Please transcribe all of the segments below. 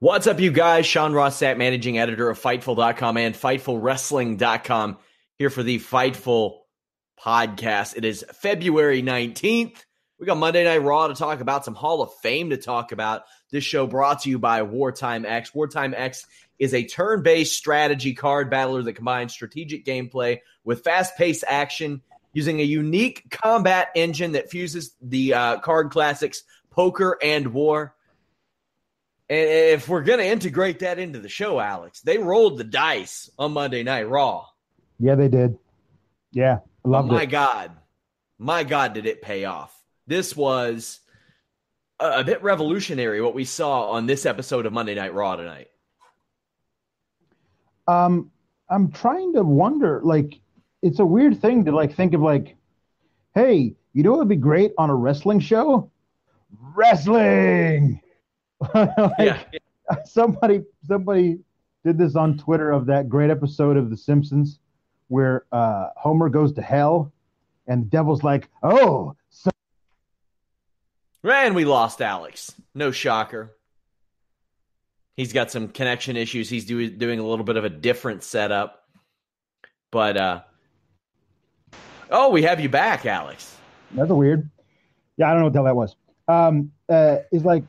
What's up, you guys? Sean Ross Sapp, managing editor of Fightful.com and FightfulWrestling.com, here for the Fightful podcast. It is February 19th. We got Monday Night Raw to talk about, some Hall of Fame to talk about. This show brought to you by Wartime X. Wartime X is a turn based strategy card battler that combines strategic gameplay with fast paced action using a unique combat engine that fuses the uh, card classics poker and war. And if we're going to integrate that into the show, Alex, they rolled the dice on Monday Night Raw. Yeah, they did. Yeah, loved oh my it. God, my God, did it pay off? This was a, a bit revolutionary what we saw on this episode of Monday Night Raw tonight. Um, I'm trying to wonder, like, it's a weird thing to like think of, like, hey, you know what would be great on a wrestling show? Wrestling. like, Yeah. somebody somebody did this on Twitter of that great episode of The Simpsons where uh, Homer goes to hell and the devil's like, "Oh, so And we lost Alex. No shocker. He's got some connection issues. He's do, doing a little bit of a different setup. But, uh, oh, we have you back, Alex. that's weird." Yeah, I don't know what the hell that was. Um, uh, is like,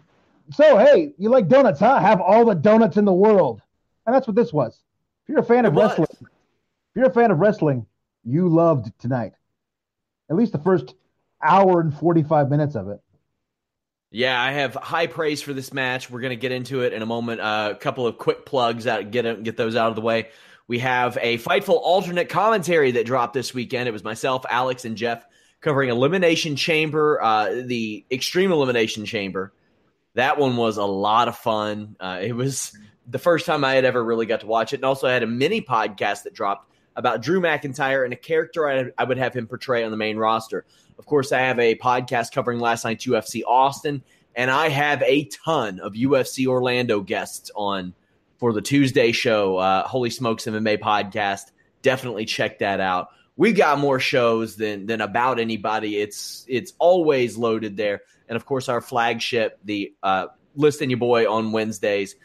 so hey, you like donuts, huh? Have all the donuts in the world, and that's what this was. If you're a fan of was. wrestling, if you're a fan of wrestling, you loved tonight. At least the first hour and forty-five minutes of it. Yeah, I have high praise for this match. We're going to get into it in a moment. Uh, a couple of quick plugs out, get get those out of the way. We have a Fightful alternate commentary that dropped this weekend. It was myself, Alex, and Jeff covering Elimination Chamber, uh, the Extreme Elimination Chamber. That one was a lot of fun. Uh, it was the first time I had ever really got to watch it, and also I had a mini podcast that dropped about Drew McIntyre and a character I, I would have him portray on the main roster. Of course, I have a podcast covering last night's UFC Austin, and I have a ton of UFC Orlando guests on for the Tuesday show, uh, Holy Smokes MMA podcast. Definitely check that out. We've got more shows than than about anybody. It's it's always loaded there, and of course our flagship, the uh, Listen Your Boy on Wednesdays.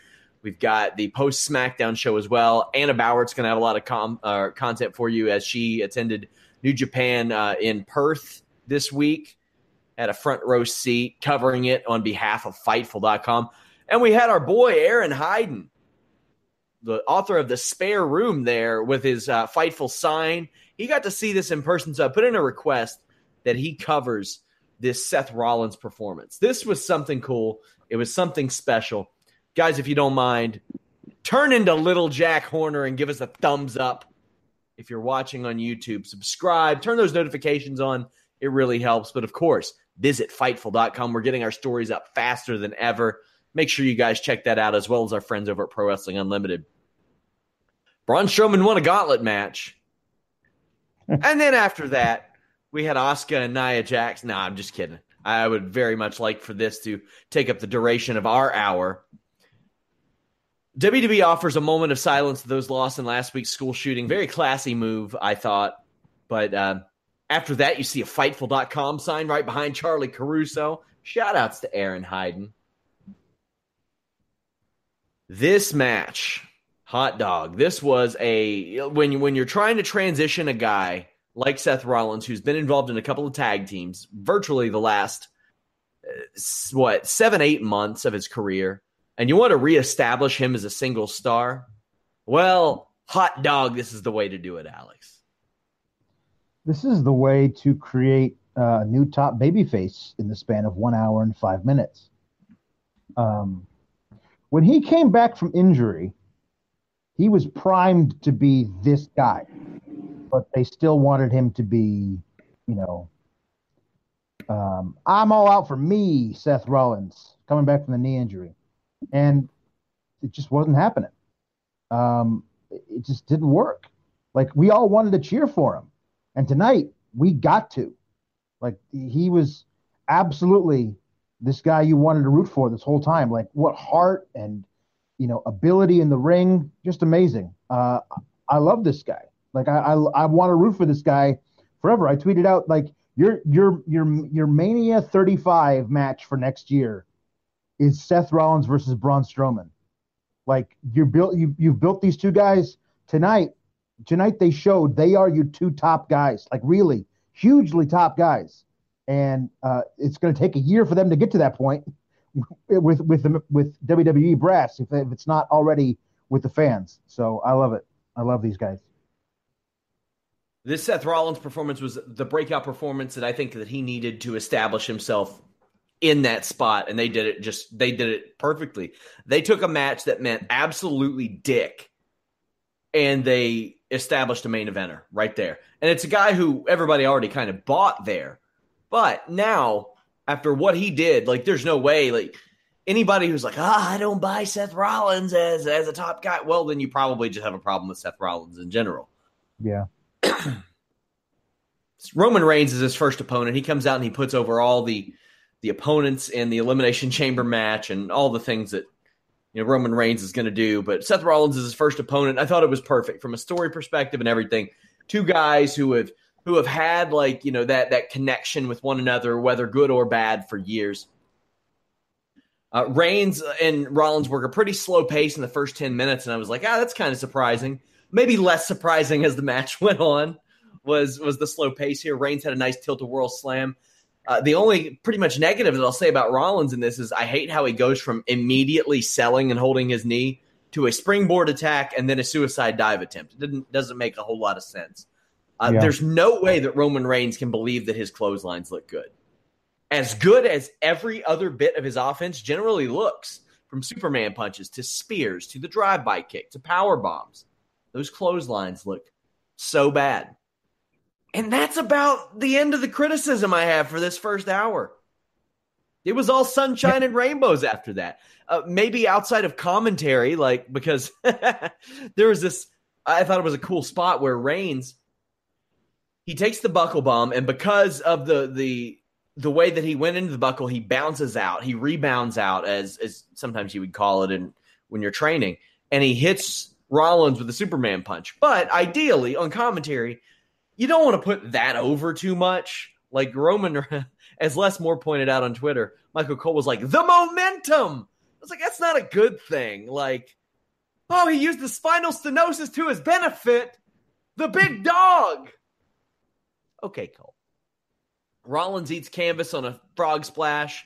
We've got the post SmackDown show as well. Anna Bowert's going to have a lot of com- uh, content for you as she attended New Japan uh, in Perth this week. Had a front row seat covering it on behalf of Fightful.com. And we had our boy Aaron Hayden, the author of The Spare Room, there with his uh, Fightful sign. He got to see this in person, so I put in a request that he covers this Seth Rollins performance. This was something cool. It was something special. Guys, if you don't mind, turn into little Jack Horner and give us a thumbs up. If you're watching on YouTube, subscribe, turn those notifications on. It really helps. But of course, visit fightful.com. We're getting our stories up faster than ever. Make sure you guys check that out as well as our friends over at Pro Wrestling Unlimited. Braun Strowman won a gauntlet match. and then after that, we had Oscar and Nia Jax. No, I'm just kidding. I would very much like for this to take up the duration of our hour. WWE offers a moment of silence to those lost in last week's school shooting. Very classy move, I thought. But uh, after that, you see a Fightful.com sign right behind Charlie Caruso. Shout outs to Aaron Hayden. This match, hot dog. This was a when when you're trying to transition a guy like Seth Rollins, who's been involved in a couple of tag teams, virtually the last uh, what seven eight months of his career, and you want to reestablish him as a single star. Well, hot dog, this is the way to do it, Alex. This is the way to create a new top babyface in the span of one hour and five minutes. Um, when he came back from injury, he was primed to be this guy, but they still wanted him to be, you know, um, I'm all out for me, Seth Rollins, coming back from the knee injury. And it just wasn't happening. Um, it just didn't work. Like, we all wanted to cheer for him. And tonight, we got to. Like, he was absolutely this guy you wanted to root for this whole time. Like what heart and you know ability in the ring, just amazing. Uh, I love this guy. Like I, I, I want to root for this guy forever. I tweeted out like your your your your Mania 35 match for next year is Seth Rollins versus Braun Strowman. Like you built you you've built these two guys tonight. Tonight they showed they are your two top guys. Like really hugely top guys and uh, it's going to take a year for them to get to that point with with the, with WWE brass if, if it's not already with the fans. So I love it. I love these guys. This Seth Rollins performance was the breakout performance that I think that he needed to establish himself in that spot, and they did it just they did it perfectly. They took a match that meant absolutely dick, and they established a main eventer right there. And it's a guy who everybody already kind of bought there but now, after what he did, like there's no way, like anybody who's like, ah, I don't buy Seth Rollins as as a top guy, well, then you probably just have a problem with Seth Rollins in general. Yeah. Roman Reigns is his first opponent. He comes out and he puts over all the the opponents in the elimination chamber match and all the things that you know Roman Reigns is going to do. But Seth Rollins is his first opponent. I thought it was perfect from a story perspective and everything. Two guys who have who have had like you know that that connection with one another, whether good or bad, for years. Uh, Reigns and Rollins work a pretty slow pace in the first ten minutes, and I was like, ah, that's kind of surprising. Maybe less surprising as the match went on was was the slow pace here. Reigns had a nice tilt a whirl slam. Uh, the only pretty much negative that I'll say about Rollins in this is I hate how he goes from immediately selling and holding his knee to a springboard attack and then a suicide dive attempt. It didn't doesn't make a whole lot of sense. Uh, yeah. There's no way that Roman Reigns can believe that his clotheslines look good. As good as every other bit of his offense generally looks, from Superman punches to spears to the drive-by kick to power bombs, those clotheslines look so bad. And that's about the end of the criticism I have for this first hour. It was all sunshine and rainbows after that. Uh, maybe outside of commentary, like because there was this. I thought it was a cool spot where Reigns he takes the buckle bomb, and because of the the the way that he went into the buckle, he bounces out. He rebounds out, as as sometimes you would call it, in when you're training, and he hits Rollins with a Superman punch. But ideally, on commentary, you don't want to put that over too much. Like Roman, as Les Moore pointed out on Twitter, Michael Cole was like, "The momentum." I was like, "That's not a good thing." Like, oh, he used the spinal stenosis to his benefit. The big dog. Okay, Cole. Rollins eats canvas on a frog splash.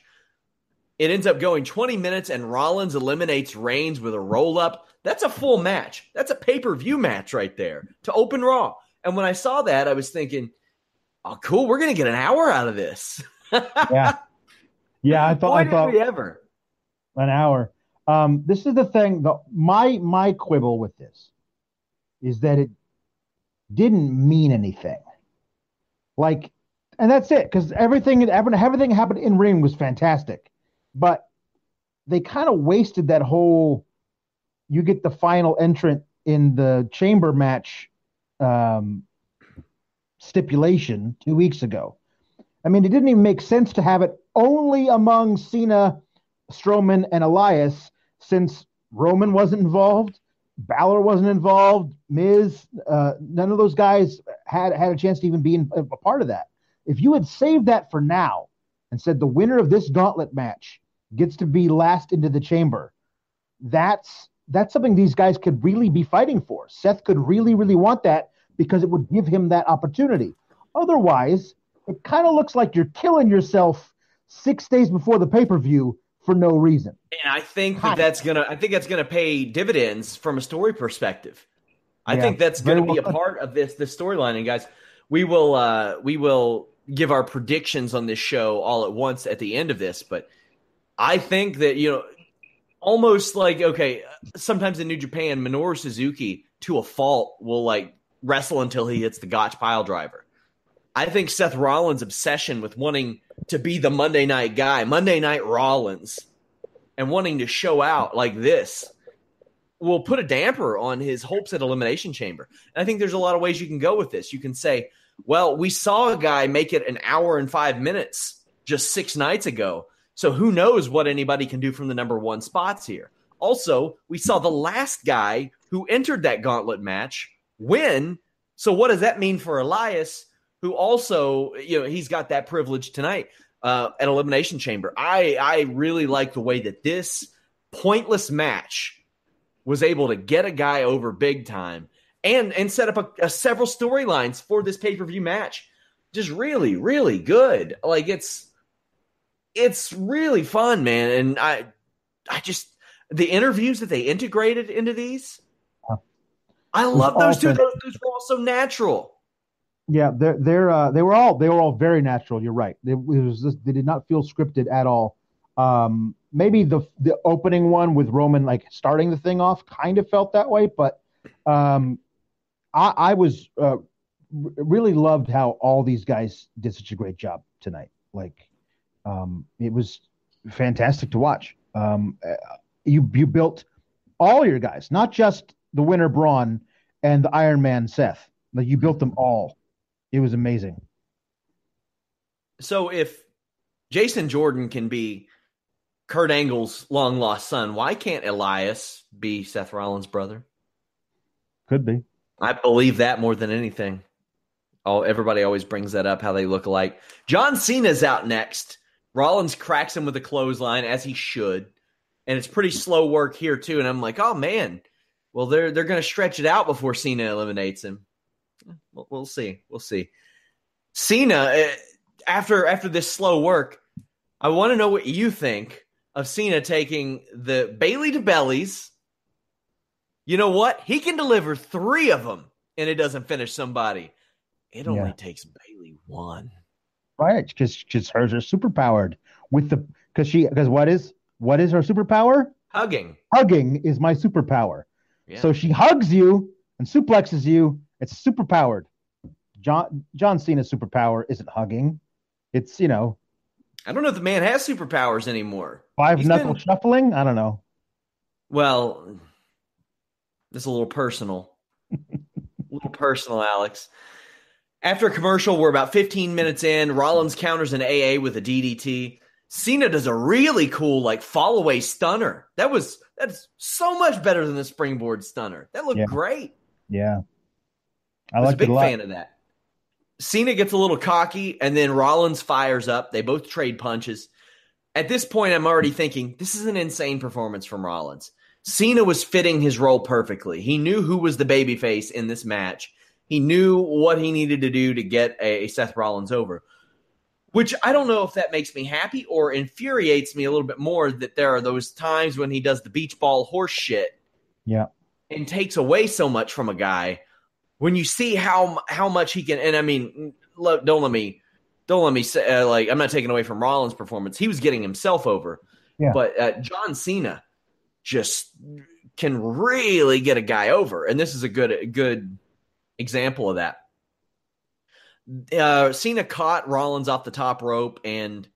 It ends up going 20 minutes, and Rollins eliminates Reigns with a roll up. That's a full match. That's a pay per view match right there to open Raw. And when I saw that, I was thinking, oh, cool, we're going to get an hour out of this. yeah. Yeah, I thought. I thought we ever. An hour. Um, this is the thing. The my my quibble with this is that it didn't mean anything. Like, and that's it because everything everything happened in ring was fantastic, but they kind of wasted that whole. You get the final entrant in the chamber match um, stipulation two weeks ago. I mean, it didn't even make sense to have it only among Cena, Strowman, and Elias since Roman wasn't involved, Balor wasn't involved, Miz, uh, none of those guys had had a chance to even be in, a part of that. If you had saved that for now and said the winner of this gauntlet match gets to be last into the chamber, that's that's something these guys could really be fighting for. Seth could really, really want that because it would give him that opportunity. Otherwise, it kind of looks like you're killing yourself six days before the pay per view for no reason. And I think that that's gonna I think that's gonna pay dividends from a story perspective. I yeah, think that's gonna be a part of this this storyline. And guys, we will uh we will give our predictions on this show all at once at the end of this, but I think that you know almost like okay, sometimes in New Japan, Minoru Suzuki to a fault will like wrestle until he hits the Gotch pile driver. I think Seth Rollins' obsession with wanting to be the Monday night guy, Monday night Rollins, and wanting to show out like this will put a damper on his hopes at Elimination Chamber. And I think there's a lot of ways you can go with this. You can say, well, we saw a guy make it an hour and five minutes just six nights ago. So who knows what anybody can do from the number one spots here. Also, we saw the last guy who entered that gauntlet match win. So what does that mean for Elias? who also, you know, he's got that privilege tonight uh, at Elimination Chamber. I I really like the way that this pointless match was able to get a guy over big time and and set up a, a several storylines for this pay per view match. Just really, really good. Like it's it's really fun, man. And I I just the interviews that they integrated into these. I love those two. Those, those were all so natural. Yeah, they're they're uh, they were all they were all very natural. You're right. It, was just, they did not feel scripted at all. Um, maybe the the opening one with Roman like starting the thing off kind of felt that way, but um, I, I was uh, really loved how all these guys did such a great job tonight. Like, um, it was fantastic to watch. Um, uh, you you built all your guys, not just the winner Braun and the Iron Man Seth. Like you built them all it was amazing. So if Jason Jordan can be Kurt Angle's long lost son, why can't Elias be Seth Rollins' brother? Could be. I believe that more than anything. Oh, everybody always brings that up how they look alike. John Cena's out next. Rollins cracks him with a clothesline as he should, and it's pretty slow work here too. And I'm like, oh man, well they're they're going to stretch it out before Cena eliminates him. We'll, we'll see. We'll see. Cena, eh, after after this slow work, I want to know what you think of Cena taking the Bayley to bellies. You know what? He can deliver three of them, and it doesn't finish somebody. It only yeah. takes Bayley one. Right, because because hers are super powered with the because she because what is what is her superpower? Hugging. Hugging is my superpower. Yeah. So she hugs you and suplexes you it's super powered. John John Cena's superpower isn't hugging. It's you know. I don't know if the man has superpowers anymore. Five He's knuckle been... shuffling. I don't know. Well, it's a little personal. a little personal, Alex. After a commercial, we're about 15 minutes in. Rollins counters an AA with a DDT. Cena does a really cool like fall away stunner. That was that's so much better than the springboard stunner. That looked yeah. great. Yeah. I, was a big fan of that. Cena gets a little cocky, and then Rollins fires up. They both trade punches. At this point, I'm already thinking this is an insane performance from Rollins. Cena was fitting his role perfectly. He knew who was the babyface in this match. He knew what he needed to do to get a, Seth Rollins over. Which I don't know if that makes me happy or infuriates me a little bit more that there are those times when he does the beach ball horse shit. Yeah. And takes away so much from a guy when you see how how much he can, and I mean, don't let me don't let me say uh, like I'm not taking away from Rollins' performance. He was getting himself over, Yeah. But uh, John Cena just can really get a guy over, and this is a good good example of that. Uh, Cena caught Rollins off the top rope and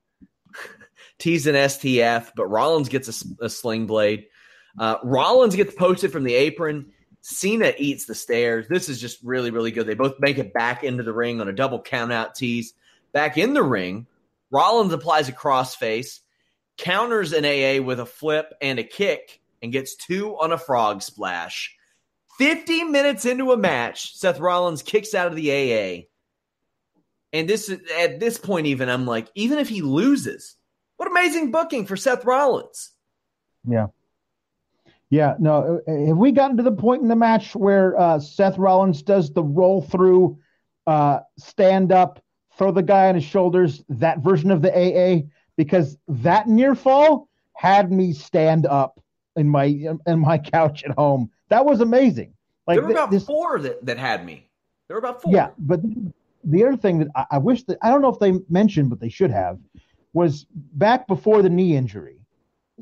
teased an STF, but Rollins gets a, a sling blade. Uh, Rollins gets posted from the apron. Cena eats the stairs. This is just really, really good. They both make it back into the ring on a double countout tease. Back in the ring, Rollins applies a crossface, counters an AA with a flip and a kick, and gets two on a frog splash. 50 minutes into a match, Seth Rollins kicks out of the AA. And this at this point, even I'm like, even if he loses, what amazing booking for Seth Rollins. Yeah. Yeah, no. Have we gotten to the point in the match where uh, Seth Rollins does the roll through, uh, stand up, throw the guy on his shoulders, that version of the AA? Because that near fall had me stand up in my in my couch at home. That was amazing. Like there were about this, four that, that had me. There were about four. Yeah, but the other thing that I, I wish that I don't know if they mentioned, but they should have, was back before the knee injury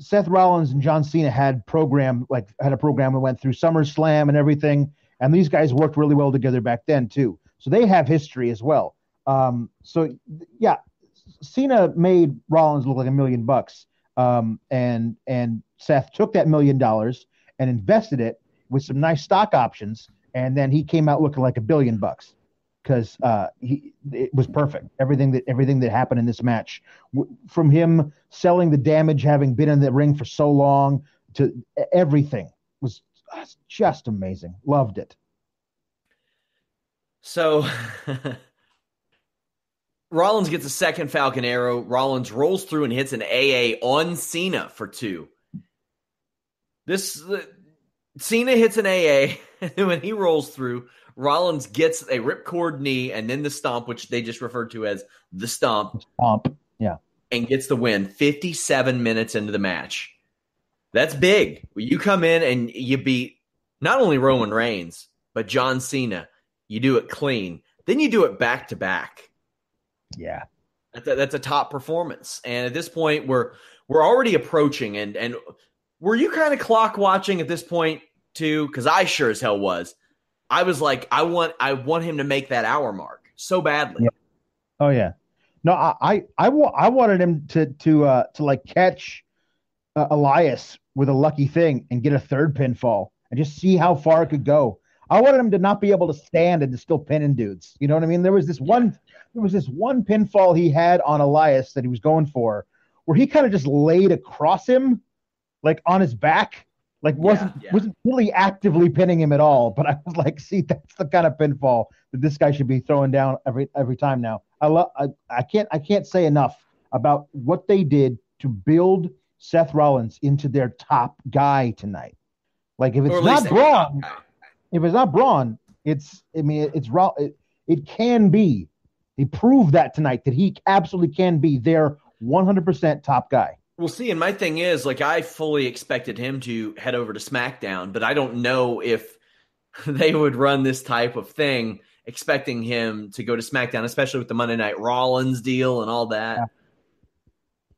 Seth Rollins and John Cena had program like had a program that went through SummerSlam and everything, and these guys worked really well together back then too. So they have history as well. Um, so yeah, Cena made Rollins look like a million bucks, um, and and Seth took that million dollars and invested it with some nice stock options, and then he came out looking like a billion bucks because uh, it was perfect. Everything that everything that happened in this match, w- from him selling the damage, having been in the ring for so long, to everything was just amazing. Loved it. So. Rollins gets a second Falcon Arrow. Rollins rolls through and hits an AA on Cena for two. This uh, Cena hits an AA, and when he rolls through, Rollins gets a ripcord knee and then the stomp, which they just referred to as the stomp. Stomp, yeah. And gets the win 57 minutes into the match. That's big. You come in and you beat not only Roman Reigns, but John Cena. You do it clean. Then you do it back to back. Yeah. That's a, that's a top performance. And at this point, we're we're already approaching and and were you kind of clock watching at this point too? Because I sure as hell was. I was like, I want, I want him to make that hour mark so badly. Yeah. Oh yeah, no, I, I, I, wa- I wanted him to, to, uh, to like catch uh, Elias with a lucky thing and get a third pinfall and just see how far it could go. I wanted him to not be able to stand and to still pinning dudes. You know what I mean? There was this one, there was this one pinfall he had on Elias that he was going for, where he kind of just laid across him, like on his back, like wasn't yeah, yeah. wasn't really actively pinning him at all. But I was like, see, that's the kind of pinfall that this guy should be throwing down every every time now. I love I, I can't I can't say enough about what they did to build Seth Rollins into their top guy tonight. Like if it's not Braun, if it's not Braun, it's I mean it's raw. it, it can be. He proved that tonight that he absolutely can be their 100% top guy. We'll see. And my thing is, like, I fully expected him to head over to SmackDown, but I don't know if they would run this type of thing expecting him to go to SmackDown, especially with the Monday Night Rollins deal and all that. Yeah.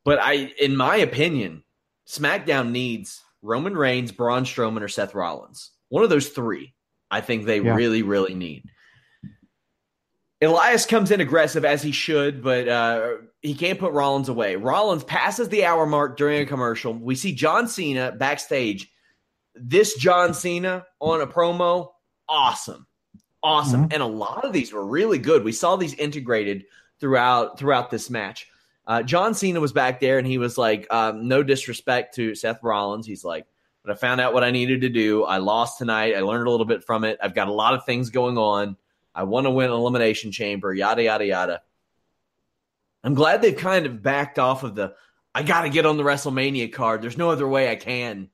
But I, in my opinion, SmackDown needs Roman Reigns, Braun Strowman, or Seth Rollins. One of those three, I think they yeah. really, really need. Elias comes in aggressive as he should, but uh, he can't put Rollins away. Rollins passes the hour mark during a commercial. We see John Cena backstage. This John Cena on a promo, awesome, awesome, mm-hmm. and a lot of these were really good. We saw these integrated throughout throughout this match. Uh, John Cena was back there, and he was like, um, "No disrespect to Seth Rollins." He's like, "But I found out what I needed to do. I lost tonight. I learned a little bit from it. I've got a lot of things going on." I want to win Elimination Chamber, yada, yada, yada. I'm glad they've kind of backed off of the I got to get on the WrestleMania card. There's no other way I can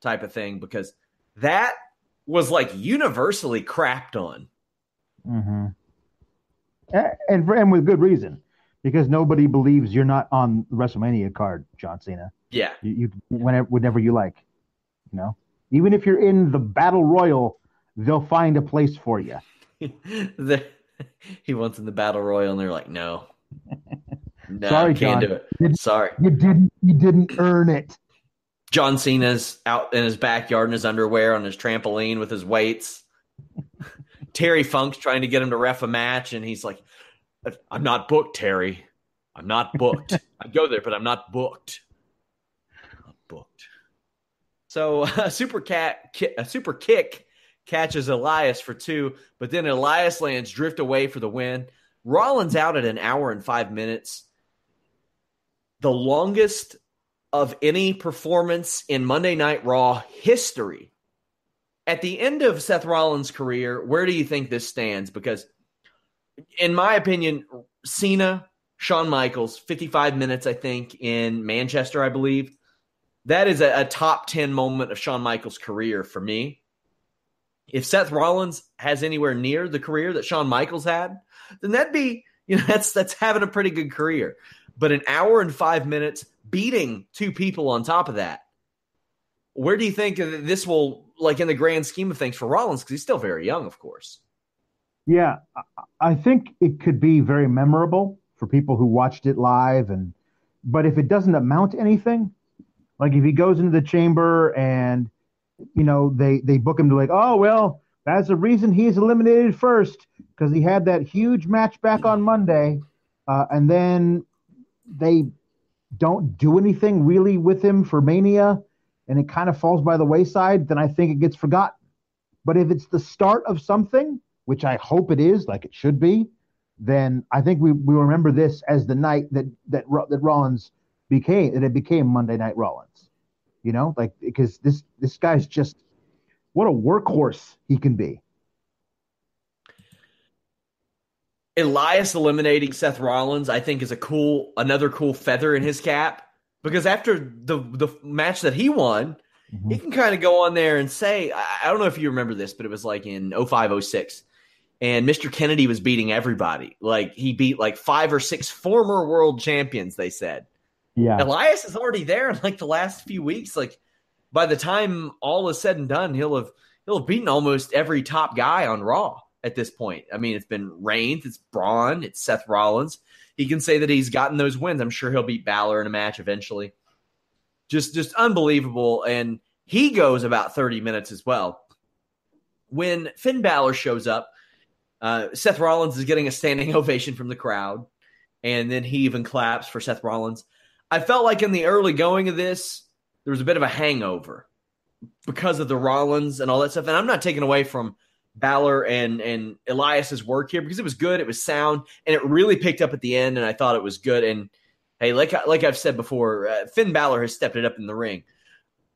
type of thing because that was like universally crapped on. Mm-hmm. And, and with good reason because nobody believes you're not on the WrestleMania card, John Cena. Yeah. You, you whenever, whenever you like, you know, even if you're in the battle royal, they'll find a place for you. he wants in the battle royal, and they're like, no, No, Sorry, can't John. do it. Didn't- Sorry. You didn't. You didn't earn it. John Cena's out in his backyard in his underwear on his trampoline with his weights. Terry Funk's trying to get him to ref a match, and he's like, "I'm not booked, Terry. I'm not booked. I'd go there, but I'm not booked. I'm not booked." So a super cat, a super kick catches Elias for two, but then Elias lands drift away for the win. Rollins out at an hour and five minutes. The longest of any performance in Monday Night Raw history. At the end of Seth Rollins' career, where do you think this stands? Because, in my opinion, Cena, Shawn Michaels, 55 minutes, I think, in Manchester, I believe. That is a, a top 10 moment of Shawn Michaels' career for me. If Seth Rollins has anywhere near the career that Shawn Michaels had, then that'd be, you know, that's that's having a pretty good career. But an hour and five minutes beating two people on top of that. Where do you think this will, like in the grand scheme of things, for Rollins? Because he's still very young, of course. Yeah, I- think it could be very memorable for people who watched it live, and but if it doesn't amount to anything, like if he goes into the chamber and you know they they book him to like, oh well, that's the reason he's eliminated first because he had that huge match back on Monday, uh, and then they don't do anything really with him for Mania, and it kind of falls by the wayside, then I think it gets forgotten. But if it's the start of something, which I hope it is, like it should be, then I think we, we remember this as the night that that that Rollins became that it became Monday Night Rollins. You know, like because this this guy's just what a workhorse he can be. Elias eliminating Seth Rollins, I think, is a cool, another cool feather in his cap. Because after the the match that he won, mm-hmm. he can kind of go on there and say, I, don't know if you remember this, but it was like in 05, 06. And Mr. Kennedy was beating everybody. Like he beat like five or six former world champions, they said. Yeah, Elias is already there in like the last few weeks. Like by the time all is said and done, he'll have he'll have beaten almost every top guy on Raw at this point. I mean, it's been Reigns, it's Braun, it's Seth Rollins. He can say that he's gotten those wins. I'm sure he'll beat Balor in a match eventually. Just just unbelievable. And he goes about 30 minutes as well. When Finn Balor shows up, uh, Seth Rollins is getting a standing ovation from the crowd. And then he even claps for Seth Rollins. I felt like in the early going of this, there was a bit of a hangover because of the Rollins and all that stuff. And I'm not taking away from Balor and and Elias's work here because it was good, it was sound, and it really picked up at the end. And I thought it was good. And hey, like I- like I've said before, uh, Finn Balor has stepped it up in the ring.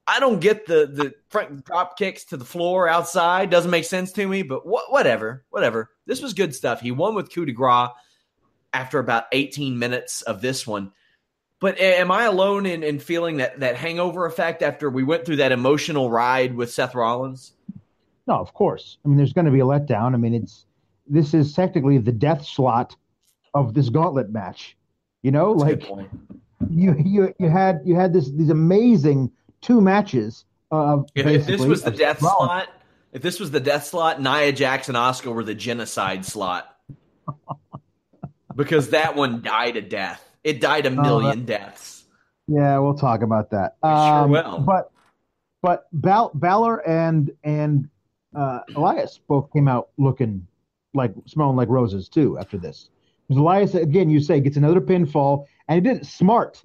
I don't get the the front drop kicks to the floor outside. Doesn't make sense to me, but wh- whatever, whatever. This was good stuff. He won with coup de grace after about 18 minutes of this one. But am I alone in, in feeling that that hangover effect after we went through that emotional ride with Seth Rollins? no, of course. I mean, there's going to be a letdown. I mean, it's this is technically the death slot of this gauntlet match. You know, That's like you you you had you had this these amazing two matches of If, if this was the death Rollins. slot, if this was the death slot, Nia Jax and Oscar were the genocide slot because that one died a death. It died a million deaths. Yeah, we'll talk about that. We sure will. Um, But but Bal- Balor and and uh, Elias both came out looking like smelling like roses too after this. Because Elias again, you say gets another pinfall, and he did it smart.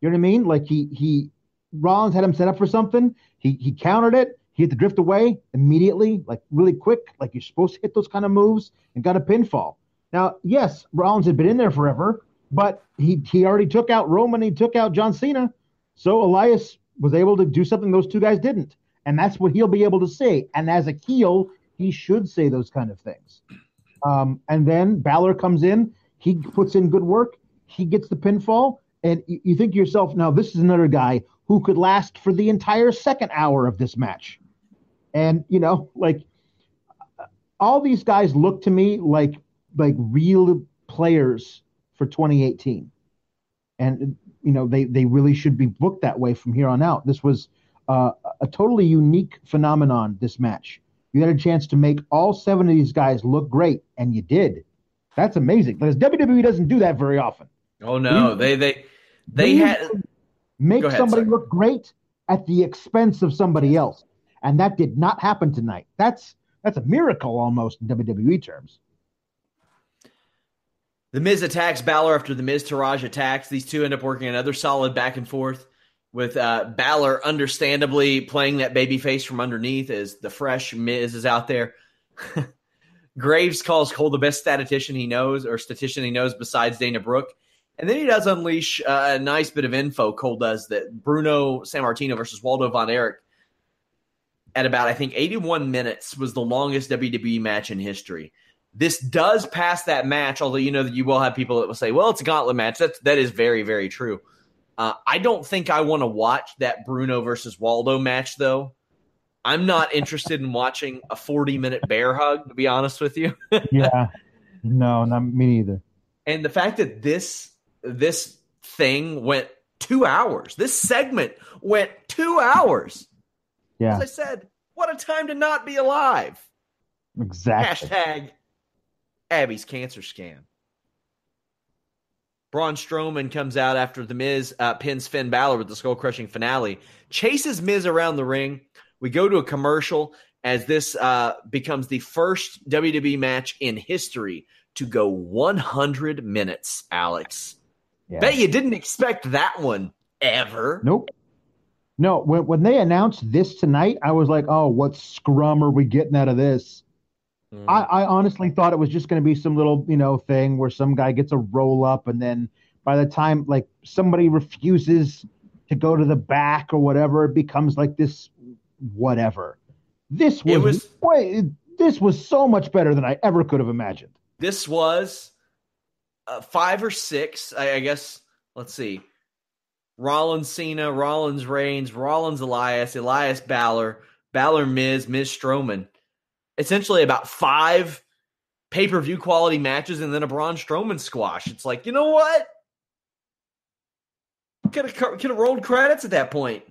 You know what I mean? Like he he Rollins had him set up for something. He he countered it. He hit the drift away immediately, like really quick, like you're supposed to hit those kind of moves, and got a pinfall. Now, yes, Rollins had been in there forever, but he he already took out Roman. He took out John Cena. So Elias was able to do something those two guys didn't. And that's what he'll be able to say. And as a heel, he should say those kind of things. Um, and then Balor comes in, he puts in good work, he gets the pinfall, and you, you think to yourself, now this is another guy who could last for the entire second hour of this match. And you know, like all these guys look to me like like real players for 2018 and you know they they really should be booked that way from here on out. This was uh, a totally unique phenomenon. This match, you had a chance to make all seven of these guys look great, and you did. That's amazing because WWE doesn't do that very often. Oh no, they they they had make ahead, somebody sorry. look great at the expense of somebody else, and that did not happen tonight. That's that's a miracle almost in WWE terms. The Miz attacks Balor after the Miztourage attacks. These two end up working another solid back and forth with uh, Balor understandably playing that baby face from underneath as the fresh Miz is out there. Graves calls Cole the best statistician he knows or statistician he knows besides Dana Brooke. And then he does unleash uh, a nice bit of info. Cole does that Bruno Sammartino versus Waldo Von Erich at about, I think, 81 minutes was the longest WWE match in history. This does pass that match, although you know that you will have people that will say, well, it's a gauntlet match. That's, that is very, very true. Uh, I don't think I want to watch that Bruno versus Waldo match, though. I'm not interested in watching a 40 minute bear hug, to be honest with you. Yeah, no, not me neither. and the fact that this this thing went two hours, this segment went two hours. Yeah, As I said, what a time to not be alive. exactly. Hashtag Abby's cancer scam. Braun Strowman comes out after The Miz uh, pins Finn Balor with the skull crushing finale, chases Miz around the ring. We go to a commercial as this uh, becomes the first WWE match in history to go 100 minutes, Alex. Yeah. Bet you didn't expect that one ever. Nope. No, when when they announced this tonight, I was like, "Oh, what scrum are we getting out of this?" Mm. I, I honestly thought it was just going to be some little, you know, thing where some guy gets a roll up, and then by the time like somebody refuses to go to the back or whatever, it becomes like this whatever. This was, It was- way, this was so much better than I ever could have imagined. this was uh, five or six, I, I guess. Let's see. Rollins Cena, Rollins Reigns, Rollins Elias, Elias Balor, Balor Miz, Miz Strowman. Essentially about five pay per view quality matches and then a Braun Strowman squash. It's like, you know what? Could have could have rolled credits at that point.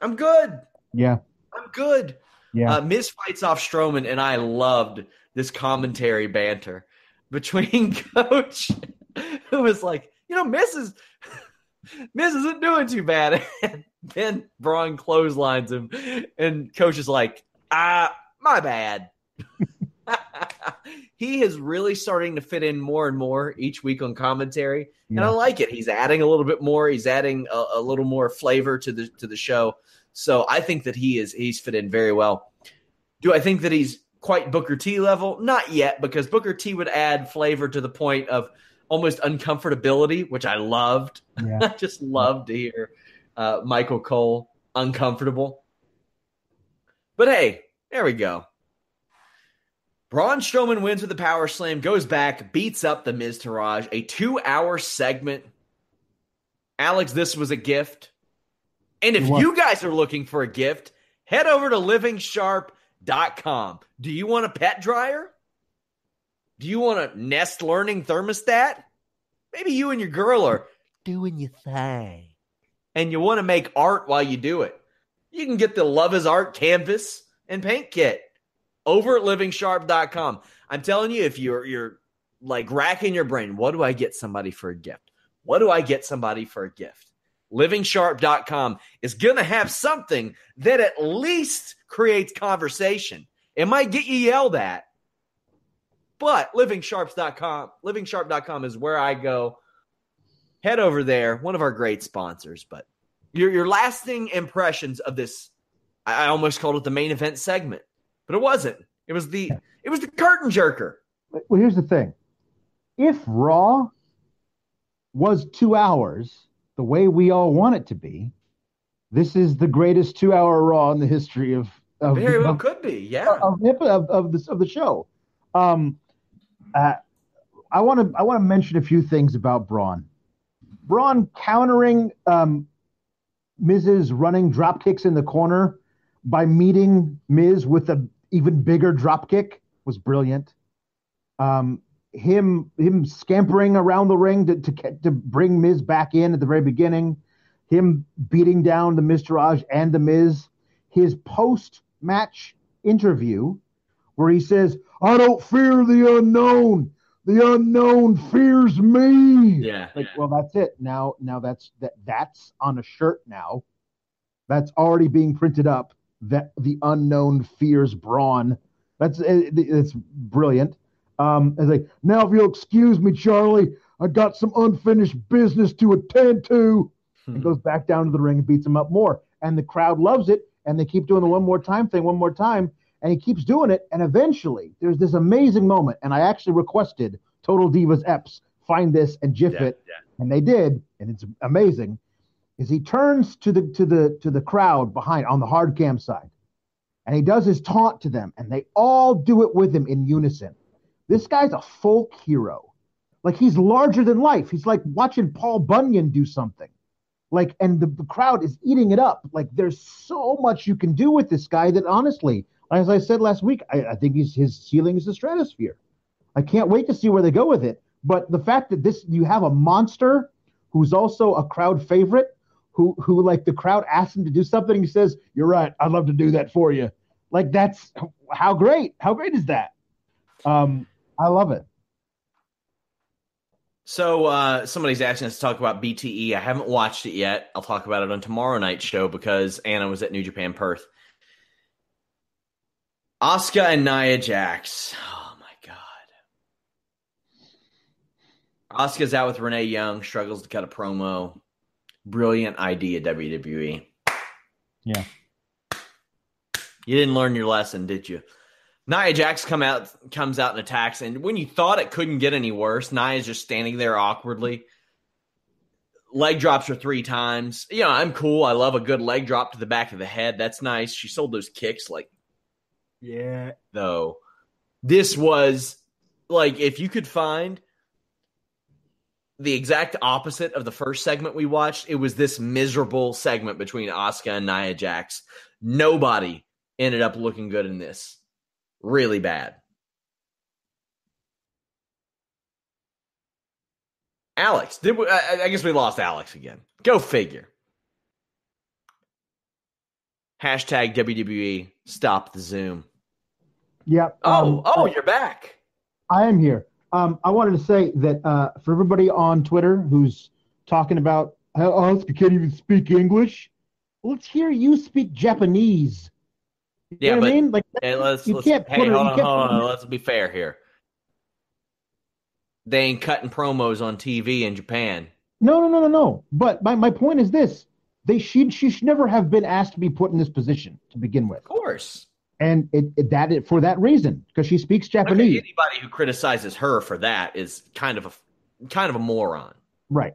I'm good. Yeah, I'm good. yeah. Uh, Miz fights off Strowman, and I loved this commentary banter between Coach, who was like, you know, Miz is Miz isn't doing too bad, and then Braun clotheslines him, and Coach is like, ah, my bad. he is really starting to fit in more and more each week on commentary, and I like it. He's adding a little bit more. He's adding a, a little more flavor to the to the show. So I think that he is he's fit in very well. Do I think that he's quite Booker T level? Not yet, because Booker T would add flavor to the point of almost uncomfortability, which I loved. yeah. I just loved to hear uh, Michael Cole uncomfortable. But hey, there we go. Braun Strowman wins with a power slam, goes back, beats up the Miztourage, a two hour segment. Alex, this was a gift. And if you guys are looking for a gift, head over to livingsharp.com. Do you want a pet dryer? Do you want a Nest Learning thermostat? Maybe you and your girl are doing your thing. And you want to make art while you do it. You can get the Love is Art canvas and paint kit over at livingsharp.com. I'm telling you, if you're you're like racking your brain, what do I get somebody for a gift? What do I get somebody for a gift? Livingsharp.com is going to have something that at least creates conversation. It might get you yelled at, but livingsharps.com, livingsharp.com is where I go. Head over there, one of our great sponsors. But your your lasting impressions of this, I I almost called it the main event segment, but it wasn't. It was the it was the curtain jerker. Well, here's the thing: if Raw was two hours, the way we all want it to be, this is the greatest two-hour Raw in the history of of Very well of, could be, yeah. of, of, of, this, of the show. Um, uh, I want to I want to mention a few things about Braun. Braun countering um, Miz's running drop kicks in the corner by meeting Miz with an even bigger drop kick was brilliant. Um, him him scampering around the ring to, to to bring Miz back in at the very beginning, him beating down the Miztourage and the Miz, his post match interview where he says, "I don't fear the unknown. the unknown fears me. Yeah. Like, well, that's it. Now, now that's that that's on a shirt now. That's already being printed up. That the unknown fears Brawn. That's it, it's brilliant. Um, it's like now, if you'll excuse me, Charlie, I got some unfinished business to attend to. Hmm. And goes back down to the ring and beats him up more. And the crowd loves it. And they keep doing the one more time thing, one more time. And he keeps doing it. And eventually, there's this amazing moment. And I actually requested Total Divas Eps find this and GIF Yeah, it, yeah. and they did, and it's amazing. Is he turns to the to the to the crowd behind on the hard cam side, and he does his taunt to them, and they all do it with him in unison. This guy's a folk hero, like he's larger than life. He's like watching Paul Bunyan do something, like, and the, the crowd is eating it up. Like, there's so much you can do with this guy that honestly, as I said last week, I, I think he's his ceiling is the stratosphere. I can't wait to see where they go with it. But the fact that this you have a monster who's also a crowd favorite, who who like the crowd asks him to do something, he says, "You're right, I'd love to do that for you." Like that's how great. How great is that? Um, I love it. So uh, somebody's asking us to talk about BTE. I haven't watched it yet. I'll talk about it on tomorrow night's show because Anna was at New Japan Perth. Asuka and Nia Jax. Oh my god. Asuka's out with Renee Young, struggles to cut a promo. Brilliant idea, WWE. Yeah. You didn't learn your lesson, did you? Nia Jax come out comes out and attacks, and when you thought it couldn't get any worse, Nia's just standing there awkwardly. Leg drops her three times. You know, I'm cool. I love a good leg drop to the back of the head. That's nice. She sold those kicks like yeah, though. This was like if you could find the exact opposite of the first segment we watched, it was this miserable segment between Asuka and Nia Jax. Nobody ended up looking good in this. Really bad. Alex, did we, I, I guess we lost Alex again. Go figure. Hashtag WWE stop the Zoom. Yeah. Oh, um, oh, you're back. I am here. Um, I wanted to say that uh, for everybody on Twitter who's talking about how Asuka can't even speak English, let's hear you speak Japanese. You Yeah, know what but I mean? Like hey, let's, you let's can't hey, put hold you on, can't hold on. Let's be fair here. They ain't cutting promos on TV in Japan. No, no, no, no, no. But my, my point is this: they she she should never have been asked to be put in this position to begin with, Of course. And it, it that it, for that reason because she speaks Japanese, anybody who criticizes her for that is kind of a kind of a moron. right?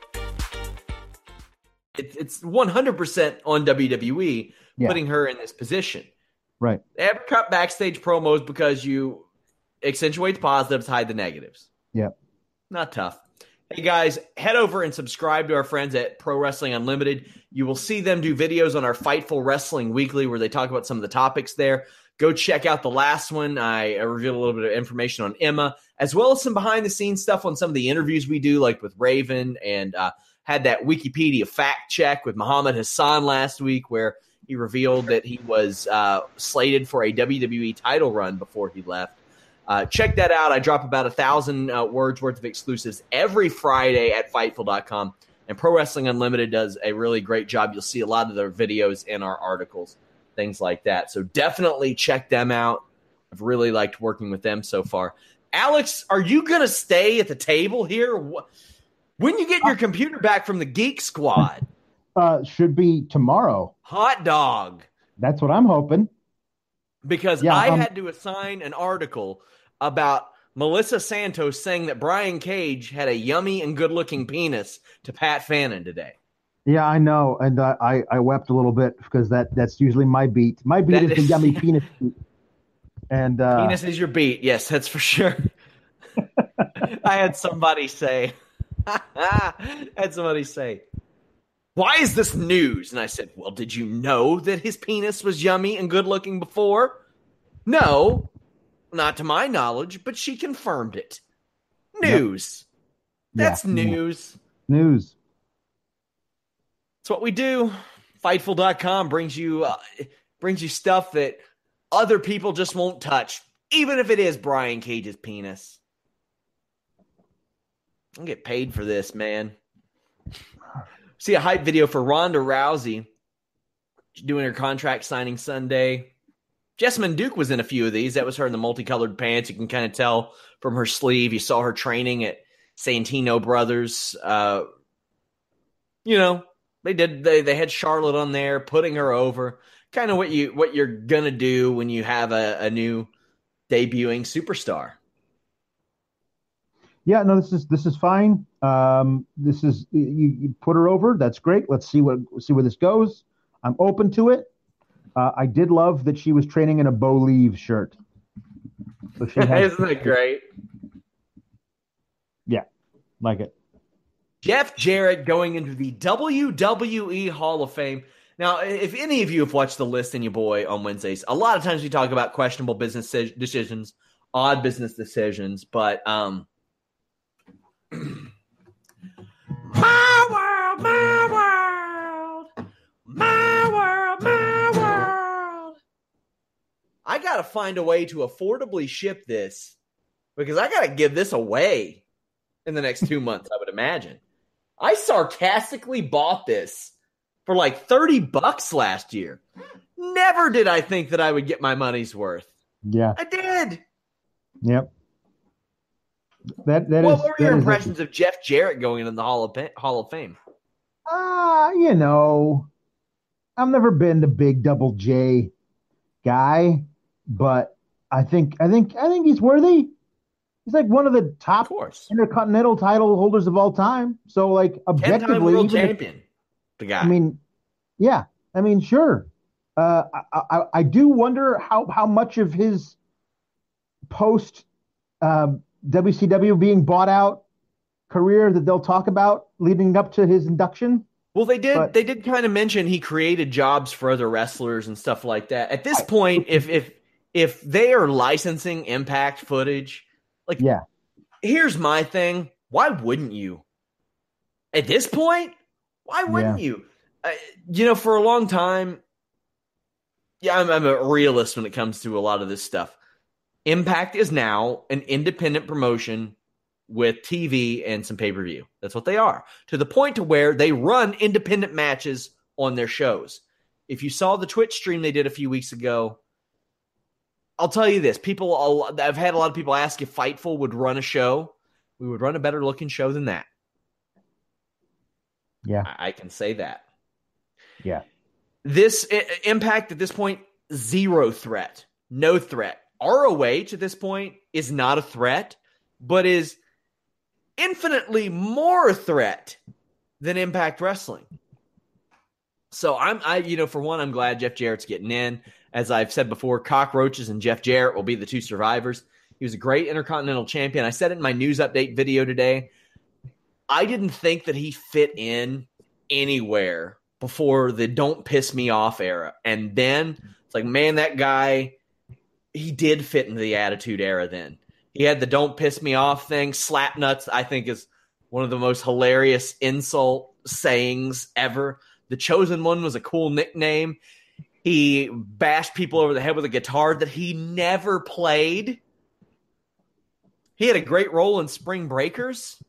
It, it's 100% on WWE Yeah. putting her in this position. Right. They have cut backstage promos because you accentuate the positives, hide the negatives. Yep. Not tough. Hey guys, head over and subscribe to our friends at Pro Wrestling Unlimited. You will see them do videos on our Fightful Wrestling Weekly where they talk about some of the topics there. Go check out the last one. I revealed a little bit of information on Emma, as well as some behind the scenes stuff on some of the interviews we do, like with Raven, and uh, had that Wikipedia fact check with Muhammad Hassan last week, where he revealed that he was uh, slated for a WWE title run before he left. Uh, check that out. I drop about a thousand uh, words worth of exclusives every Friday at Fightful.com. And Pro Wrestling Unlimited does a really great job. You'll see a lot of their videos in our articles, things like that. So definitely check them out. I've really liked working with them so far. Alex, are you going to stay at the table here? When you get your computer back from the Geek Squad? Uh, should be tomorrow. Hot dog. That's what I'm hoping. Because yeah, I um, had to assign an article about Melissa Santos saying that Brian Cage had a yummy and good looking penis to Pat Fannin today. Yeah, I know, and uh, I I wept a little bit because that that's usually my beat. My beat that is the yummy penis. Beat. And uh, penis is your beat. Yes, that's for sure. I had somebody say, had somebody say, "Why is this news?" And I said, "Well, did you know that his penis was yummy and good looking before?" No, not to my knowledge, but she confirmed it. News. Yep. That's yeah. news. News. That's what we do. Fightful.com brings you uh, brings you stuff that other people just won't touch, even if it is Brian Cage's penis. I'll get paid for this, man. See a hype video for Ronda Rousey doing her contract signing Sunday. Jessamyn Duke was in a few of these. That was her in the multicolored pants. You can kind of tell from her sleeve. You saw her training at Santino Brothers. Uh, you know, they did. They they had Charlotte on there, putting her over. Kind of what you what you're gonna do when you have a, a new debuting superstar. Yeah, no, this is this is fine. Um, this is you, you put her over. That's great. Let's see what see where this goes. I'm open to it. Uh, I did love that she was training in a Bo Leave shirt. So she has, Isn't that great? Yeah, like it. Jeff Jarrett going into the WWE Hall of Fame. Now, if any of you have watched the list and your boy on Wednesdays, a lot of times we talk about questionable business decisions, odd business decisions, but um, my world, my world, my world, my world. I got to find a way to affordably ship this because I got to give this away in the next two months, I would imagine. I sarcastically bought this for like 30 bucks last year. Never did I think that I would get my money's worth. Yeah. I did. Yep. That that what is, were your impressions of Jeff Jarrett going in the Hall of Hall of Fame? Ah, uh, you know, I've never been the big double J guy, but I think I think I think he's worthy. He's like one of the top of intercontinental title holders of all time. So like objectively, world champion, if, the guy. I mean, yeah, I mean, sure. Uh, I, I, I do wonder how how much of his post uh, WCW being bought out career that they'll talk about leading up to his induction. Well, they did. But, they did kind of mention he created jobs for other wrestlers and stuff like that. At this point, if if if they are licensing Impact footage, like yeah, here's my thing: why wouldn't you? At this point, why wouldn't yeah. you? Uh, you know, for a long time, yeah, I'm, I'm a realist when it comes to a lot of this stuff. Impact is now an independent promotion with TV and some pay per view. That's what they are. To the point to where they run independent matches on their shows. If you saw the Twitch stream they did a few weeks ago, I'll tell you this: people, I've had a lot of people ask if Fightful would run a show. We would run a better looking show than that. Yeah, I, I can say that. Yeah, this Impact at this point zero threat, no threat. ROH at this point is not a threat, but is infinitely more a threat than Impact Wrestling. So I'm I you know for one I'm glad Jeff Jarrett's getting in. As I've said before, cockroaches and Jeff Jarrett will be the two survivors. He was a great intercontinental champion. I said it in my news update video today. I didn't think that he fit in anywhere before the don't piss me off era. And then it's like, man, that guy he did fit into the attitude era then. He had the don't piss me off thing. Slap nuts, I think, is one of the most hilarious insult sayings ever. The chosen one was a cool nickname. He bashed people over the head with a guitar that he never played. He had a great role in Spring Breakers.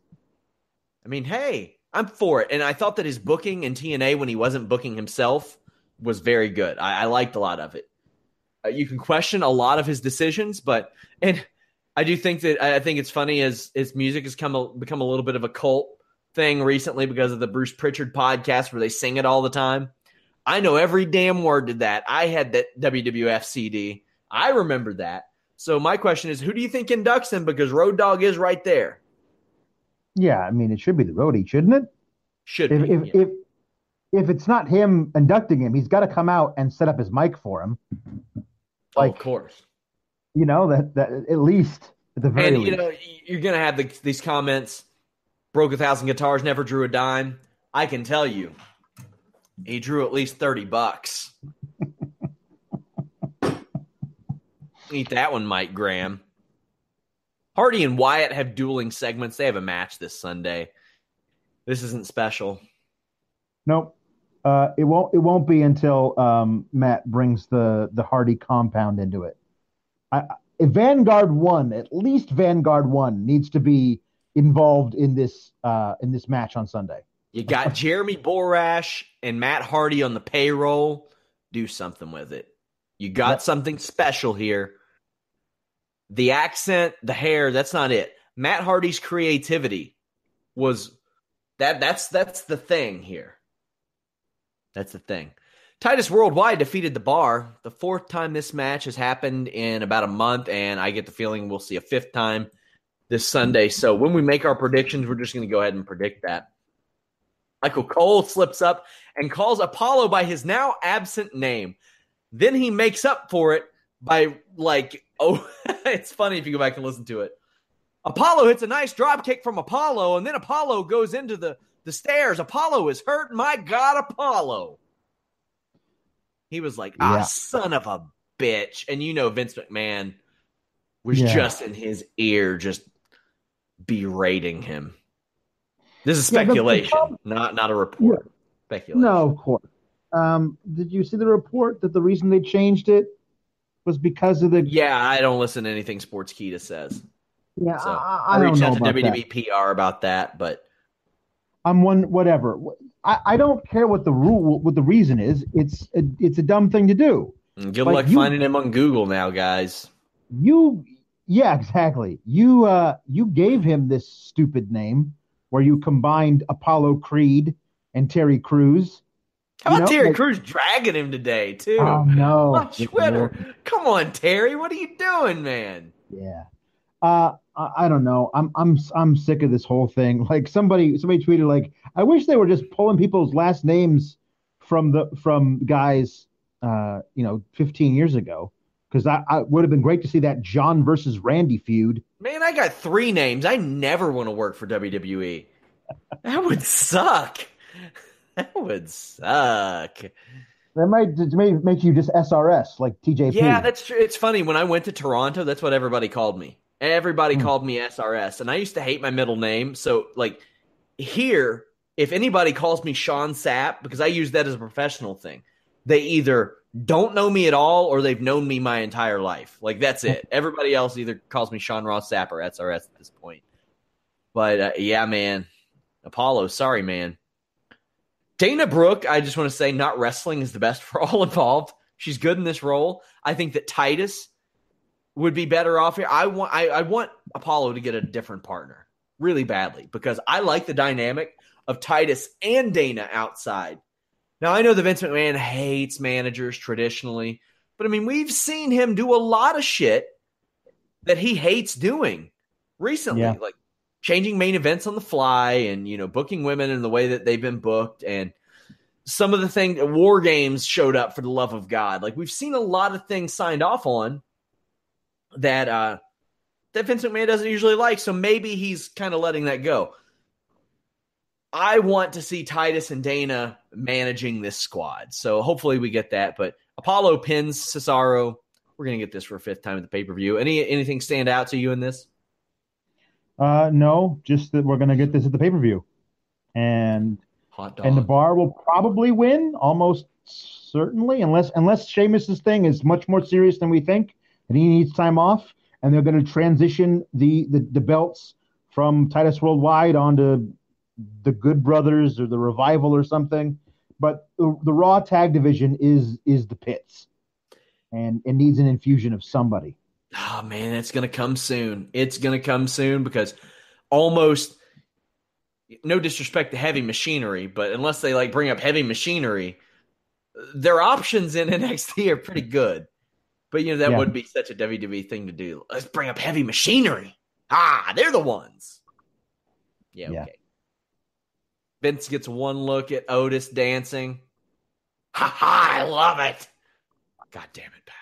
I mean, hey, I'm for it. And I thought that his booking in TNA when he wasn't booking himself was very good. I, I liked a lot of it. Uh, you can question a lot of his decisions, but and I do think that I think it's funny as his music has come a, become a little bit of a cult thing recently because of the Bruce Pritchard podcast where they sing it all the time. I know every damn word to that. I had that WWF CD. I remember that. So my question is, who do you think inducts him? Because Road Dog is right there. Yeah, I mean, it should be the roadie, shouldn't it? Should if be. if, yeah. if if it's not him inducting him, he's got to come out and set up his mic for him. Oh, of course. You know that that at least at the very And you know you're gonna have the, these comments. Broke a thousand guitars, never drew a dime. I can tell you, he drew at least thirty bucks. Eat that one, Mike Graham. Hardy and Wyatt have dueling segments. They have a match this Sunday. This isn't special. Nope. Uh, it won't. It won't be until um, Matt brings the the Hardy compound into it. I, Vanguard One, at least Vanguard One, needs to be involved in this uh, in this match on Sunday. You got Jeremy Borash and Matt Hardy on the payroll. Do something with it. You got Yep. something special here. The accent, the hair, that's not it. Matt Hardy's creativity was that that's that's the thing here. That's the thing. Titus Worldwide defeated the bar. The fourth time this match has happened in about a month, and I get the feeling we'll see a fifth time this Sunday. So when we make our predictions, we're just going to go ahead and predict that. Michael Cole slips up and calls Apollo by his now absent name. Then he makes up for it by like, oh, it's funny if you go back and listen to it. Apollo hits a nice drop kick from Apollo, and then Apollo goes into the, the stairs. Apollo is hurt. My God, Apollo. He was like, ah, Yeah. son of a bitch. And you know, Vince McMahon was Yeah. just in his ear, just berating him. This is Yeah, speculation, problem- not not a report. Speculation. No, of course. Um, did you see the report that the reason they changed it was because of the? Yeah, I don't listen to anything Sportskeeda says. Yeah, So I, I, I, reached out to WWE that. PR about that, but I'm one whatever. I, I don't care what the rule, what the reason is. It's a, it's a dumb thing to do. good But luck you- finding him on Google now, guys. You, yeah, exactly. You uh, you gave him this stupid name where you combined Apollo Creed and Terry Crews. How You about know, Terry like- Crews dragging him today too? Oh no, On Twitter. Come on, Terry. What are you doing, man? Yeah. Uh, I, I don't know. I'm I'm I'm sick of this whole thing. Like somebody somebody tweeted like, I wish they were just pulling people's last names from the from guys, uh, you know, 15 years ago. Because I, I would have been great to see that John versus Randy feud. Man, I got three names. I never want to work for WWE. That would suck. That would suck. That might make, make you just SRS like TJP. Yeah, that's true. It's funny. When I went to Toronto, that's what everybody called me. Everybody Hmm. called me SRS, and I used to hate my middle name. So, like here, if anybody calls me Sean Sapp, because I use that as a professional thing, they either don't know me at all or they've known me my entire life. Like that's it. Everybody else either calls me Sean Ross Sapp or SRS at this point. But uh, yeah, man, Apollo, sorry, man. Dana Brooke, I just want to say, not wrestling is the best for all involved. She's good in this role. I think that Titus would be better off here. I want I, I want Apollo to get a different partner really badly because I like the dynamic of Titus and Dana outside. Now I know the Vince McMahon hates managers traditionally, but I mean we've seen him do a lot of shit that he hates doing recently, Yeah. like changing main events on the fly and you know booking women in the way that they've been booked and some of the things war games showed up for the love of god like we've seen a lot of things signed off on that uh that Vince McMahon doesn't usually like so maybe he's kind of letting that go. I want to see Titus and Dana managing this squad so hopefully we get that but Apollo pins Cesaro we're gonna get this for a fifth time at the pay-per-view. Any anything stand out to you in this? Uh, no, just that we're gonna get this at the pay per view, and hot dog and the bar will probably win almost certainly, unless unless Sheamus's thing is much more serious than we think, and he needs time off, and they're going to transition the, the the belts from Titus Worldwide onto the Good Brothers or the Revival or something. But the, the Raw tag division is is the pits, and it needs an infusion of somebody. Oh man, it's gonna come soon. It's gonna come soon because almost no disrespect to heavy machinery, but unless they like bring up heavy machinery, their options in NXT are pretty good. But you know that Yeah. would be such a WWE thing to do. Let's bring up heavy machinery. Ah, they're the ones. Yeah, Yeah. okay. Vince gets one look at Otis dancing. Ha ha! I love it. God damn it, pal.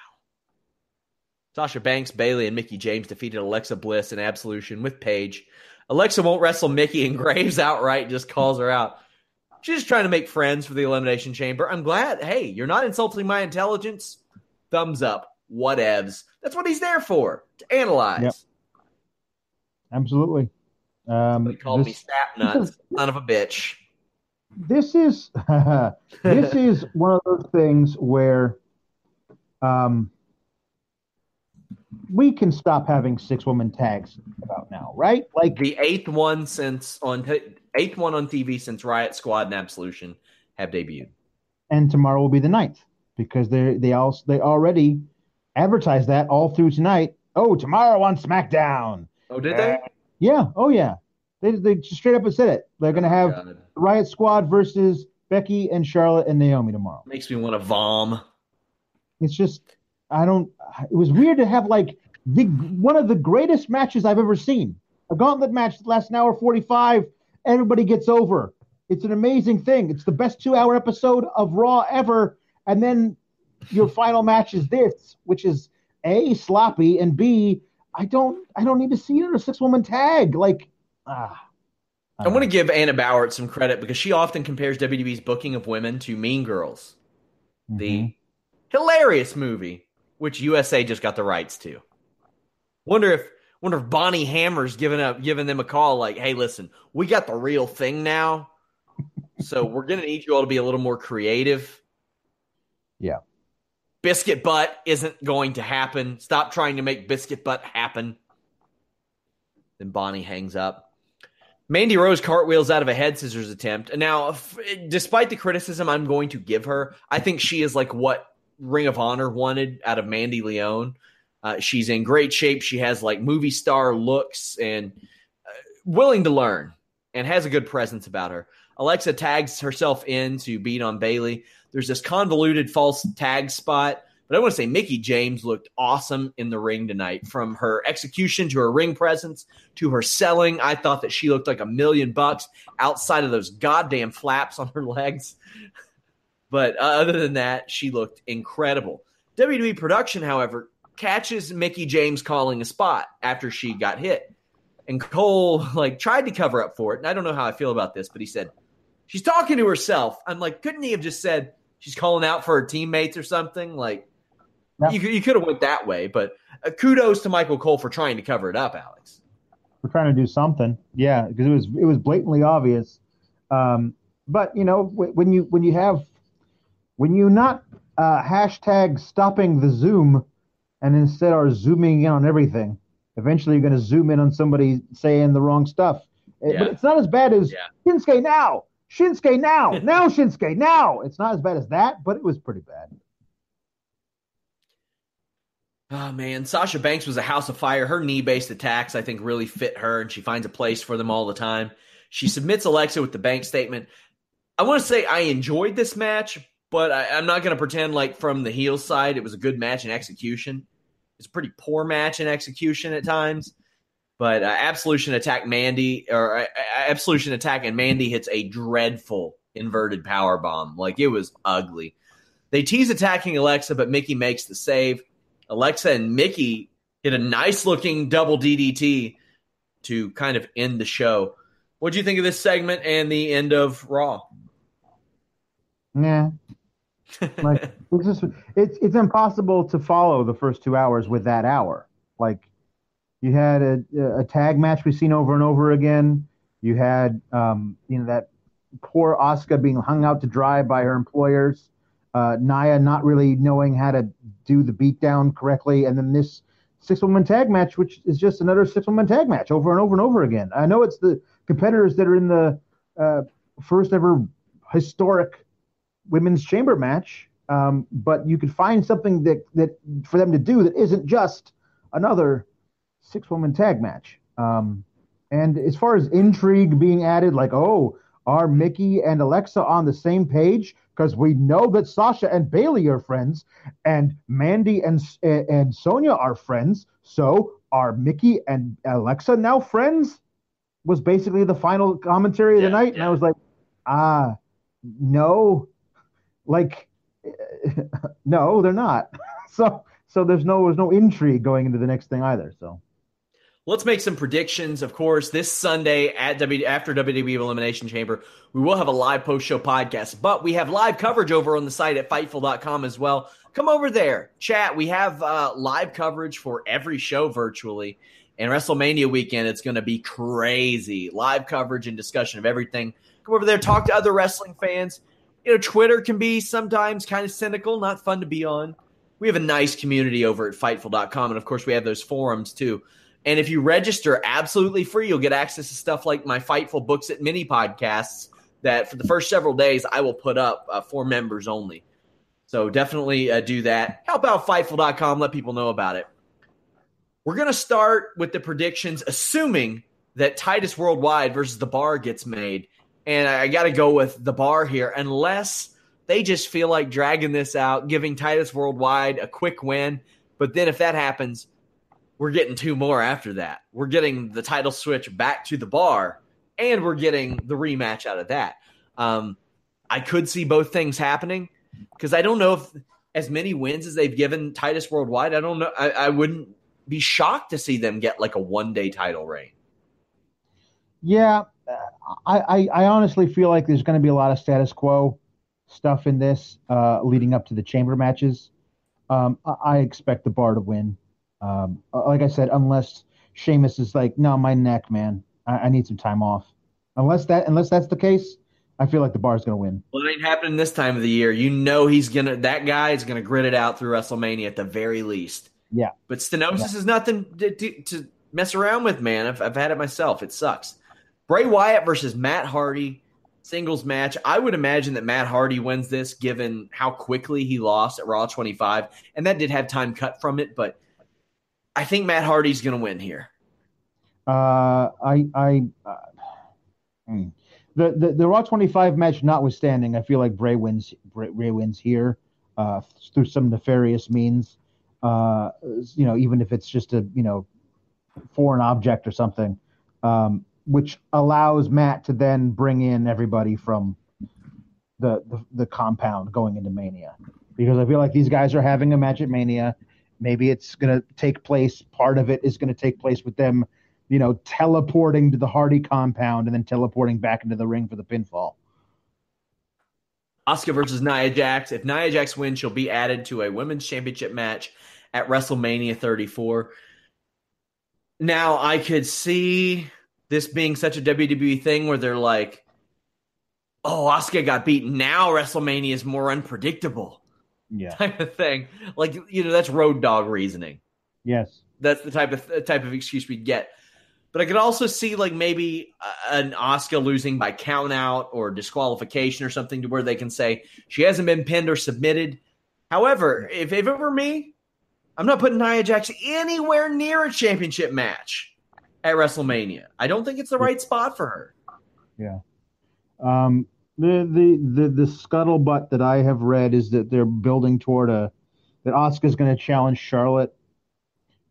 Sasha Banks, Bayley, and Mickie James defeated Alexa Bliss in Absolution with Paige. Alexa won't wrestle Mickie and Graves outright, just calls her out. She's just trying to make friends for the Elimination Chamber. I'm glad. Hey, you're not insulting my intelligence. Thumbs up. Whatevs. That's what he's there for, to analyze. Yep. Absolutely. Um, They called me this, sap nuts, son of a bitch. this is this is one of those things where um, we can stop having six woman tags about now, right? Like The eighth one since on t- eighth one on TV since Riot Squad and Absolution have debuted. and tomorrow will be the ninth because they they also they already advertised that all through tonight. Oh, tomorrow on SmackDown. Oh, did they? Yeah. Oh, yeah. They they just straight up said it. They're gonna oh, have God. Riot Squad versus Becky and Charlotte and Naomi tomorrow. Makes me want to vom. It's just I don't. It was weird to have like the one of the greatest matches I've ever seen. A gauntlet match that lasts an hour forty five. Everybody gets over. It's an amazing thing. It's the best two hour episode of Raw ever. And then your final match is this, which is a sloppy and b I don't I don't need to see it in a six woman tag. Like ah. I want to give Anna Bauer some credit because she often compares WWE's booking of women to Mean Girls, the hilarious movie which USA just got the rights to. Wonder if wonder if Bonnie Hammer's giving up giving them a call like, "Hey, listen, we got the real thing now, so we're gonna need you all to be a little more creative." Yeah. Biscuit butt isn't going to happen. Stop trying to make biscuit butt happen. Then Bonnie hangs up. Mandy Rose cartwheels out of a head scissors attempt. And now, f- despite the criticism I'm going to give her, I think she is like what Ring of Honor wanted out of Mandy Leone. Uh, she's in great shape. She has like movie star looks and uh, willing to learn and has a good presence about her. Alexa tags herself in to beat on Bayley. There's this convoluted false tag spot. But I want to say Mickie James looked awesome in the ring tonight. From her execution to her ring presence to her selling, I thought that she looked like a million bucks outside of those goddamn flaps on her legs. But uh, other than that, she looked incredible. WWE production, however, catches Mickie James calling a spot after she got hit. And Cole like tried to cover up for it. And I don't know how I feel about this, but he said, She's talking to herself. I'm like, couldn't he have just said she's calling out for her teammates or something? Like Yeah. you, could- you could have went that way, but uh, kudos to Michael Cole for trying to cover it up, Alex. We're trying to do something. Yeah, because it was it was blatantly obvious. Um, but you know, wh- when you when you have when you not uh, hashtag stopping the Zoom and instead are zooming in on everything, eventually you're going to zoom in on somebody saying the wrong stuff. Yeah. But it's not as bad as Yeah. Now, Shinsuke now, now Shinsuke now. It's not as bad as that, but it was pretty bad. Oh man, Sasha Banks was a house of fire. Her knee-based attacks, I think, really fit her, and she finds a place for them all the time. She submits Alexa with the bank statement. I want to say I enjoyed this match, but I, I'm not going to pretend like from the heel side it was a good match in execution. It's a pretty poor match in execution at times. But uh, Absolution attack Mandy or uh, Absolution attack and Mandy hits a dreadful inverted power bomb. Like it was ugly. They tease attacking Alexa, but Mickie makes the save. Alexa and Mickey hit a nice looking double DDT to kind of end the show. What do you think of this segment and the end of Raw? Yeah. like it's just it's it's impossible to follow the first two hours with that hour. Like you had a a tag match we've seen over and over again. You had um, you know that poor Asuka being hung out to dry by her employers. Uh, Nia not really knowing how to do the beatdown correctly, and then this six woman tag match, which is just another six woman tag match over and over and over again. I know it's the competitors that are in the uh, first ever historic women's chamber match, um, but you could find something that that for them to do that isn't just another six woman tag match. Um, and as far as intrigue being added, like, oh, are Mickie and Alexa on the same page? Because we know that Sasha and Bayley are friends, and Mandy and and Sonya are friends. So are Mickie and Alexa now friends? Was basically the final commentary of the night, yeah. and I was like, ah, no, like, no, they're not. so so there's no there's no intrigue going into the next thing either. So let's make some predictions. Of course, this Sunday at W after WWE Elimination Chamber, we will have a live post show podcast, but we have live coverage over on the site at Fightful.com as well. Come over there, chat. We have uh, live coverage for every show virtually. And WrestleMania weekend, it's going to be crazy. Live coverage and discussion of everything. Come over there, talk to other wrestling fans. You know, Twitter can be sometimes kind of cynical, not fun to be on. We have a nice community over at Fightful.com. And of course, we have those forums too. And if you register absolutely free, you'll get access to stuff like my Fightful Books at Mini podcasts that for the first several days I will put up uh, for members only. So definitely uh, do that. Help out Fightful.com. Let people know about it. We're going to start with the predictions, assuming that Titus Worldwide versus the bar gets made. And I, I got to go with the bar here, unless they just feel like dragging this out, giving Titus Worldwide a quick win. But then if that happens, we're getting two more after that. We're getting the title switch back to the bar, and we're getting the rematch out of that. Um, I could see both things happening because I don't know if as many wins as they've given Titus Worldwide. I don't know. I, I wouldn't be shocked to see them get like a one day title reign. Yeah, I, I, I honestly feel like there's going to be a lot of status quo stuff in this uh, leading up to the chamber matches. Um, I, I expect the bar to win. Um, uh, like I said, unless Sheamus is like, no, my neck, man, I, I need some time off. Unless that, unless that's the case, I feel like the bar's going to win. Well, it ain't happening this time of the year. You know he's gonna. That guy is gonna grit it out through WrestleMania at the very least. Yeah. But stenosis yeah. is nothing to, to, to, mess around with, man. I've, I've had it myself. It sucks. Bray Wyatt versus Matt Hardy singles match. I would imagine that Matt Hardy wins this, given how quickly he lost at Raw 25, and that did have time cut from it, but I think Matt Hardy's going to win here. Uh, I, I, uh, hmm. the, the the Raw 25 match notwithstanding, I feel like Bray wins. Bray, Bray wins here uh, through some nefarious means. Uh, you know, even if it's just a you know foreign object or something, um, which allows Matt to then bring in everybody from the, the the compound going into Mania, because I feel like these guys are having a match at Mania Maybe it's going to take place. Part of it is going to take place with them, you know, teleporting to the Hardy compound and then teleporting back into the ring for the pinfall. Asuka versus Nia Jax. If Nia Jax wins, she'll be added to a women's championship match at WrestleMania 34. Now, I could see this being such a WWE thing where they're like, oh, Asuka got beaten. Now WrestleMania is more unpredictable yeah. type of thing. Like you know, that's road dog reasoning. Yes, that's the type of type of excuse we'd get. But I could also see like maybe an Asuka losing by count out or disqualification or something to where they can say she hasn't been pinned or submitted. However, if, if it were me, I'm not putting Nia Jax anywhere near a championship match at WrestleMania. I don't think it's the right spot for her. Yeah. Um, the the the the scuttlebutt that I have read is that they're building toward a that Asuka's going to challenge Charlotte,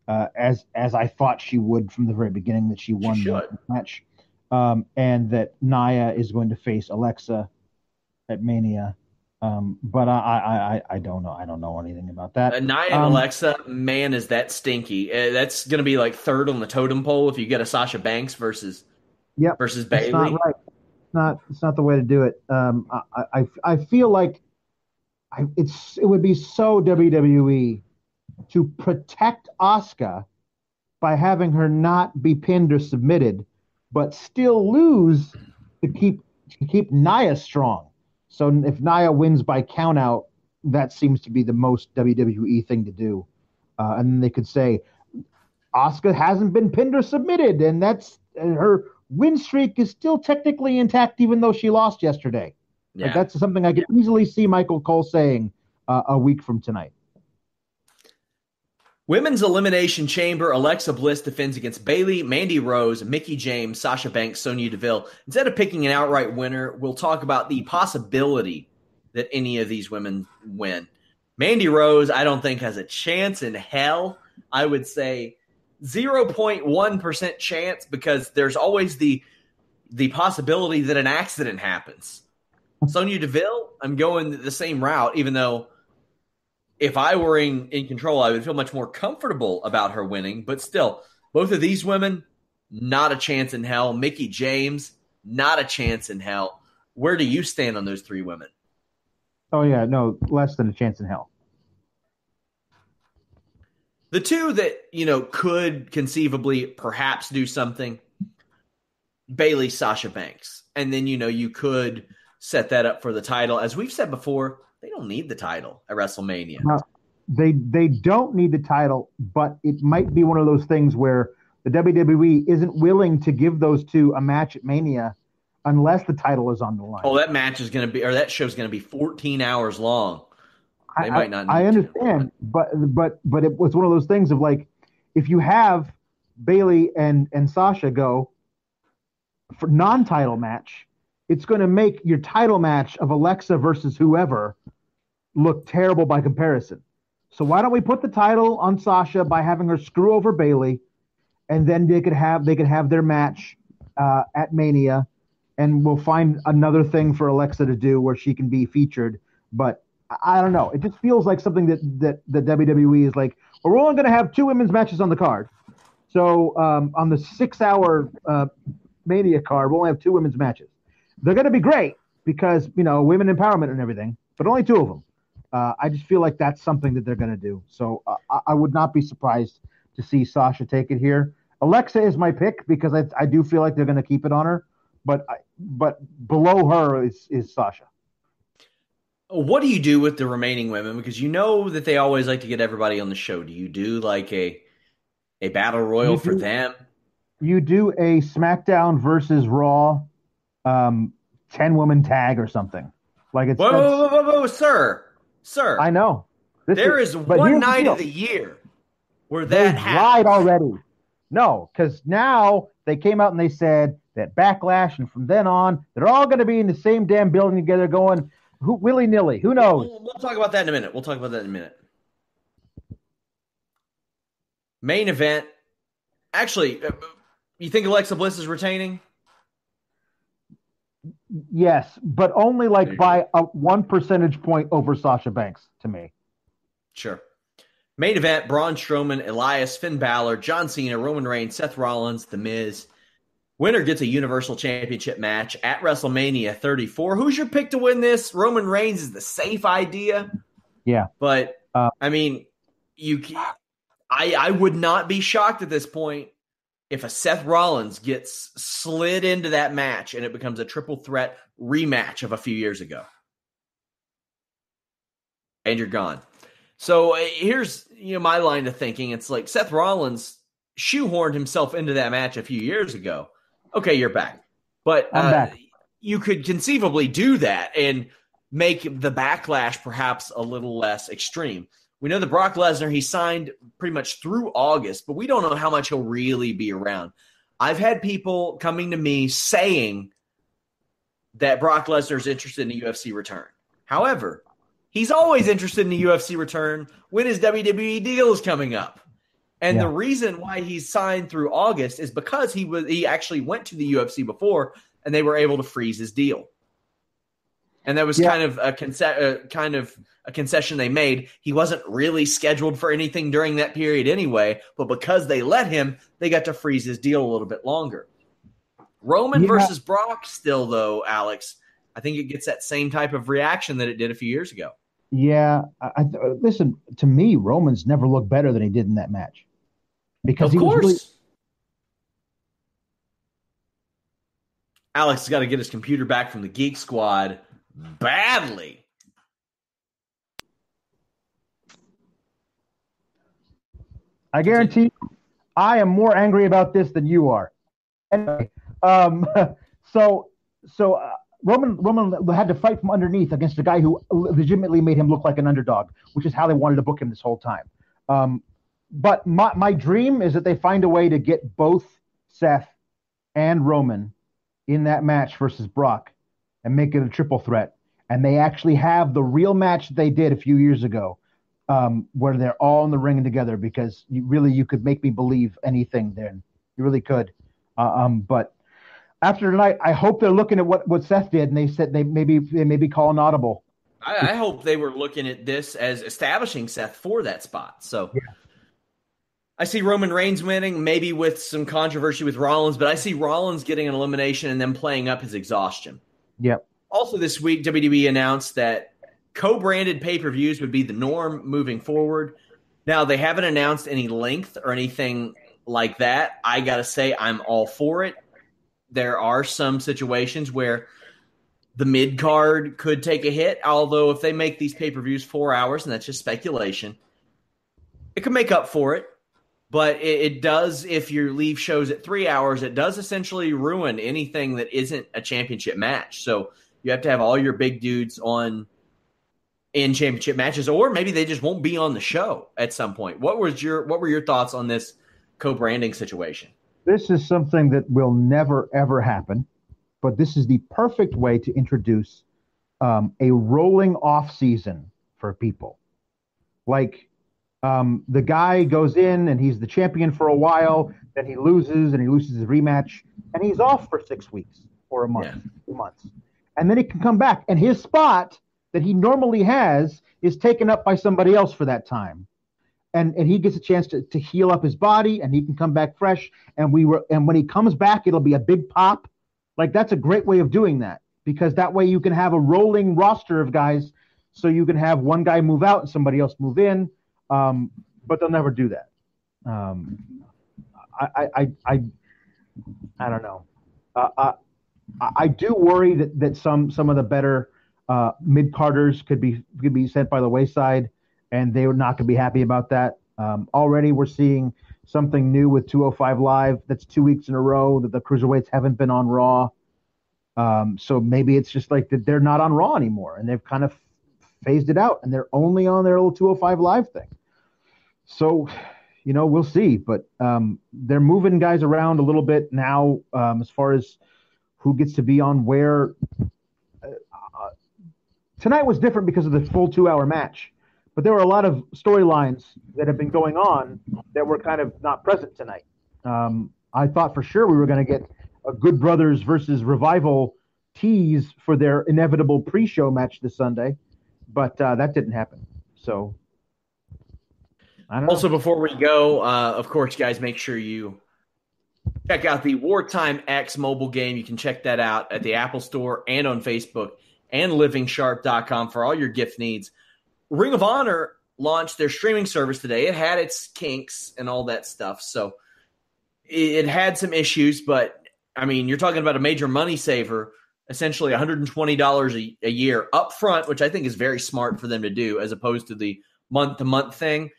uh, as as I thought she would from the very beginning that she won she the match, um, and that Nia is going to face Alexa at Mania. Um, but I, I, I, I don't know. I don't know anything about that. Uh, Nia and um, Alexa, man, is that stinky? Uh, that's going to be like third on the totem pole if you get a Sasha Banks versus, yep, versus Bayley. Not right not it's not the way to do it. Um, I, I I feel like I, it's it would be so WWE to protect Asuka by having her not be pinned or submitted, but still lose to keep to keep Nia strong. So if Nia wins by countout, that seems to be the most WWE thing to do. Uh, and then they could say Asuka hasn't been pinned or submitted, and that's her win streak is still technically intact, even though she lost yesterday. Yeah. Like that's something I could easily see Michael Cole saying uh, a week from tonight. Women's Elimination Chamber, Alexa Bliss defends against Bayley, Mandy Rose, Mickie James, Sasha Banks, Sonya Deville. Instead of picking an outright winner, we'll talk about the possibility that any of these women win. Mandy Rose, I don't think has a chance in hell. I would say 0.1% chance because there's always the the possibility that an accident happens. Sonya Deville, I'm going the same route, even though if I were in, in control, I would feel much more comfortable about her winning. But still, both of these women, not a chance in hell. Mickie James, not a chance in hell. Where do you stand on those three women? Oh yeah, no, less than a chance in hell. The two that, you know, could conceivably perhaps do something, Bayley, Sasha Banks. And then, you know, you could set that up for the title. As we've said before, they don't need the title at WrestleMania. No, they they don't need the title, but it might be one of those things where the WWE isn't willing to give those two a match at Mania unless the title is on the line. Oh, that match is going to be, or that show is going to be 14 hours long. They I, might not. I, I understand, but but but it was one of those things of like, if you have Bayley and and Sasha go for non-title match, it's going to make your title match of Alexa versus whoever look terrible by comparison. So why don't we put the title on Sasha by having her screw over Bayley, and then they could have they could have their match uh, at Mania, and we'll find another thing for Alexa to do where she can be featured. But I don't know. It just feels like something that that the WWE is like. We're only going to have two women's matches on the card. So um, on the six-hour uh, Mania card, we'll only have two women's matches. They're going to be great because you know women empowerment and everything, but only two of them. Uh, I just feel like that's something that they're going to do. So uh, I, I, would not be surprised to see Sasha take it here. Alexa is my pick because I, I do feel like they're going to keep it on her, but I, but below her is is Sasha. What do you do with the remaining women? Because you know that they always like to get everybody on the show. Do you do like a a battle royal do, for them? You do a SmackDown versus Raw, um, ten woman tag or something. Like it's whoa, whoa, whoa, whoa, whoa, sir, sir. I know. This there is, is one night the of the year where that they lied already. No, because now they came out and they said that backlash, and from then on, they're all going to be in the same damn building together, going who willy nilly. Who knows? We'll, we'll talk about that in a minute. We'll talk about that in a minute. Main event. Actually, uh, you think Alexa Bliss is retaining? Yes, but only like by a one percentage point over Sasha Banks to me. Sure. Main event: Braun Strowman, Elias, Finn Balor, John Cena, Roman Reigns, Seth Rollins, The Miz. Winner gets a Universal Championship match at WrestleMania 34. Who's your pick to win this? Roman Reigns is the safe idea. Yeah, but uh, I mean, you, I, I would not be shocked at this point if a Seth Rollins gets slid into that match and it becomes a triple threat rematch of a few years ago. And you're gone. So uh, here's you know my line of thinking. It's like Seth Rollins shoehorned himself into that match a few years ago. Okay, you're back. But uh, back. you could conceivably do that and make the backlash perhaps a little less extreme. We know that Brock Lesnar, he signed pretty much through August, but we don't know how much he'll really be around. I've had people coming to me saying that Brock Lesnar is interested in a UFC return. However, he's always interested in a UFC return when his WWE deal is coming up. And yeah. the reason why he's signed through August is because he was he actually went to the UFC before and they were able to freeze his deal and that was yeah. kind of a conce- uh, kind of a concession they made. He wasn't really scheduled for anything during that period anyway, but because they let him, they got to freeze his deal a little bit longer. Roman yeah. versus Brock, still though, Alex, I think it gets that same type of reaction that it did a few years ago. Yeah, I, I, listen to me. Roman's never looked better than he did in that match because of he course. was really. Alex has got to get his computer back from the Geek Squad badly. I guarantee I am more angry about this than you are. Anyway, um, so so uh, Roman Roman had to fight from underneath against a guy who legitimately made him look like an underdog, which is how they wanted to book him this whole time. Um, but my my dream is that they find a way to get both Seth and Roman in that match versus Brock and make it a triple threat. And they actually have the real match they did a few years ago, um, where they're all in the ring together. Because you, really, you could make me believe anything. Then you really could. Uh, um, but after tonight, I hope they're looking at what, what Seth did, and they said they maybe they maybe call an audible. I, I hope they were looking at this as establishing Seth for that spot. So. Yeah. I see Roman Reigns winning, maybe with some controversy with Rollins, but I see Rollins getting an elimination and then playing up his exhaustion. Yep. Also, this week, WWE announced that co branded pay per views would be the norm moving forward. Now, they haven't announced any length or anything like that. I got to say, I'm all for it. There are some situations where the mid card could take a hit, although, if they make these pay per views four hours, and that's just speculation, it could make up for it but it, it, does if you leave shows at three hours it does essentially ruin anything that isn't a championship match. So you have to have all your big dudes on in championship matches or maybe they just won't be on the show at some point. What was your what were your thoughts on this co-branding situation? This is something that will never ever happen but this is the perfect way to introduce um, a rolling off season for people. Like um, the guy goes in and he's the champion for a while, then he loses and he loses his rematch, and he's off for six weeks or a month, yeah. two months, and then he can come back, and his spot that he normally has is taken up by somebody else for that time, and and he gets a chance to, to heal up his body, and he can come back fresh, and we were, and when he comes back, it'll be a big pop, like that's a great way of doing that because that way you can have a rolling roster of guys, so you can have one guy move out and somebody else move in um, but they'll never do that. Um, I, I, I, I, don't know. Uh, I, I do worry that, that some some of the better uh, mid carders could be could be sent by the wayside, and they are not going to be happy about that. Um, already, we're seeing something new with 205 Live. That's two weeks in a row that the cruiserweights haven't been on Raw. Um, so maybe it's just like that they're not on Raw anymore, and they've kind of phased it out, and they're only on their little 205 Live thing. So, you know, we'll see. But um, they're moving guys around a little bit now um, as far as who gets to be on where. Uh, tonight was different because of the full two-hour match, but there were a lot of storylines that have been going on that were kind of not present tonight. Um, I thought for sure we were going to get a Good Brothers versus Revival tease for their inevitable pre-show match this Sunday, but uh, that didn't happen. So also, before we go, uh, of course, guys, make sure you check out the Wartime X mobile game. You can check that out at the Apple Store and on Facebook and livingsharp.com for all your gift needs. Ring of Honor launched their streaming service today. It had its kinks and all that stuff. So it had some issues, but I mean, you're talking about a major money saver, essentially $120 a, a year up front, which I think is very smart for them to do as opposed to the month to month thing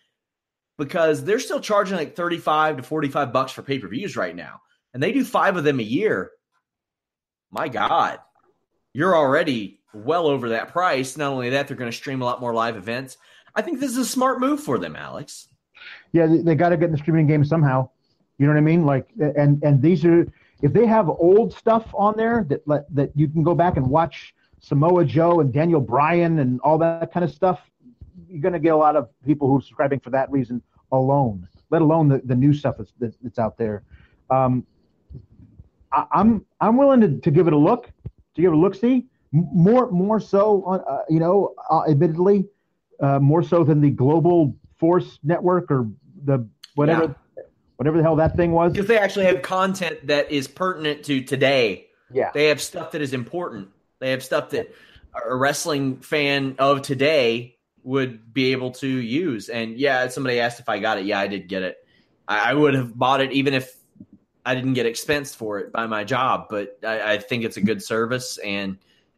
because they're still charging like 35 to 45 bucks for pay-per-views right now. And they do 5 of them a year. My god. You're already well over that price. Not only that, they're going to stream a lot more live events. I think this is a smart move for them, Alex. Yeah, they, they got to get in the streaming game somehow. You know what I mean? Like, and and these are if they have old stuff on there that that you can go back and watch Samoa Joe and Daniel Bryan and all that kind of stuff. You're going to get a lot of people who are subscribing for that reason alone, let alone the, the new stuff that's, that's out there. Um, I, am I'm, I'm willing to, to give it a look, to give it a look. See more more so on uh, you know uh, admittedly uh, more so than the global force network or the whatever yeah. whatever the hell that thing was because they actually have content that is pertinent to today yeah they have stuff that is important they have stuff that a wrestling fan of today would be able to use. And yeah, somebody asked if I got it. Yeah, I did get it. I, I would have bought it even if I didn't get expensed for it by my job. But I, I think it's a good service and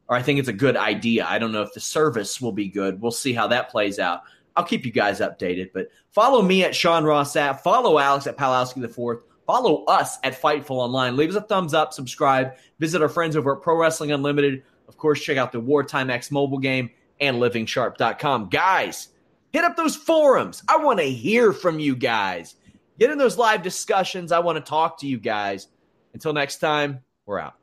or I think it's a good idea. I don't know if the service will be good. We'll see how that plays out. I'll keep you guys updated. But follow me at Sean Ross Sapp. Follow Alex at Palowski the Fourth. Follow us at Fightful Online. Leave us a thumbs up, subscribe, visit our friends over at Pro Wrestling Unlimited. Of course, check out the Wartime X mobile game and livingsharp.com. Guys, Hit up those forums. I want to hear from you guys. Get in those live discussions. I want to talk to you guys. Until next time, we're out.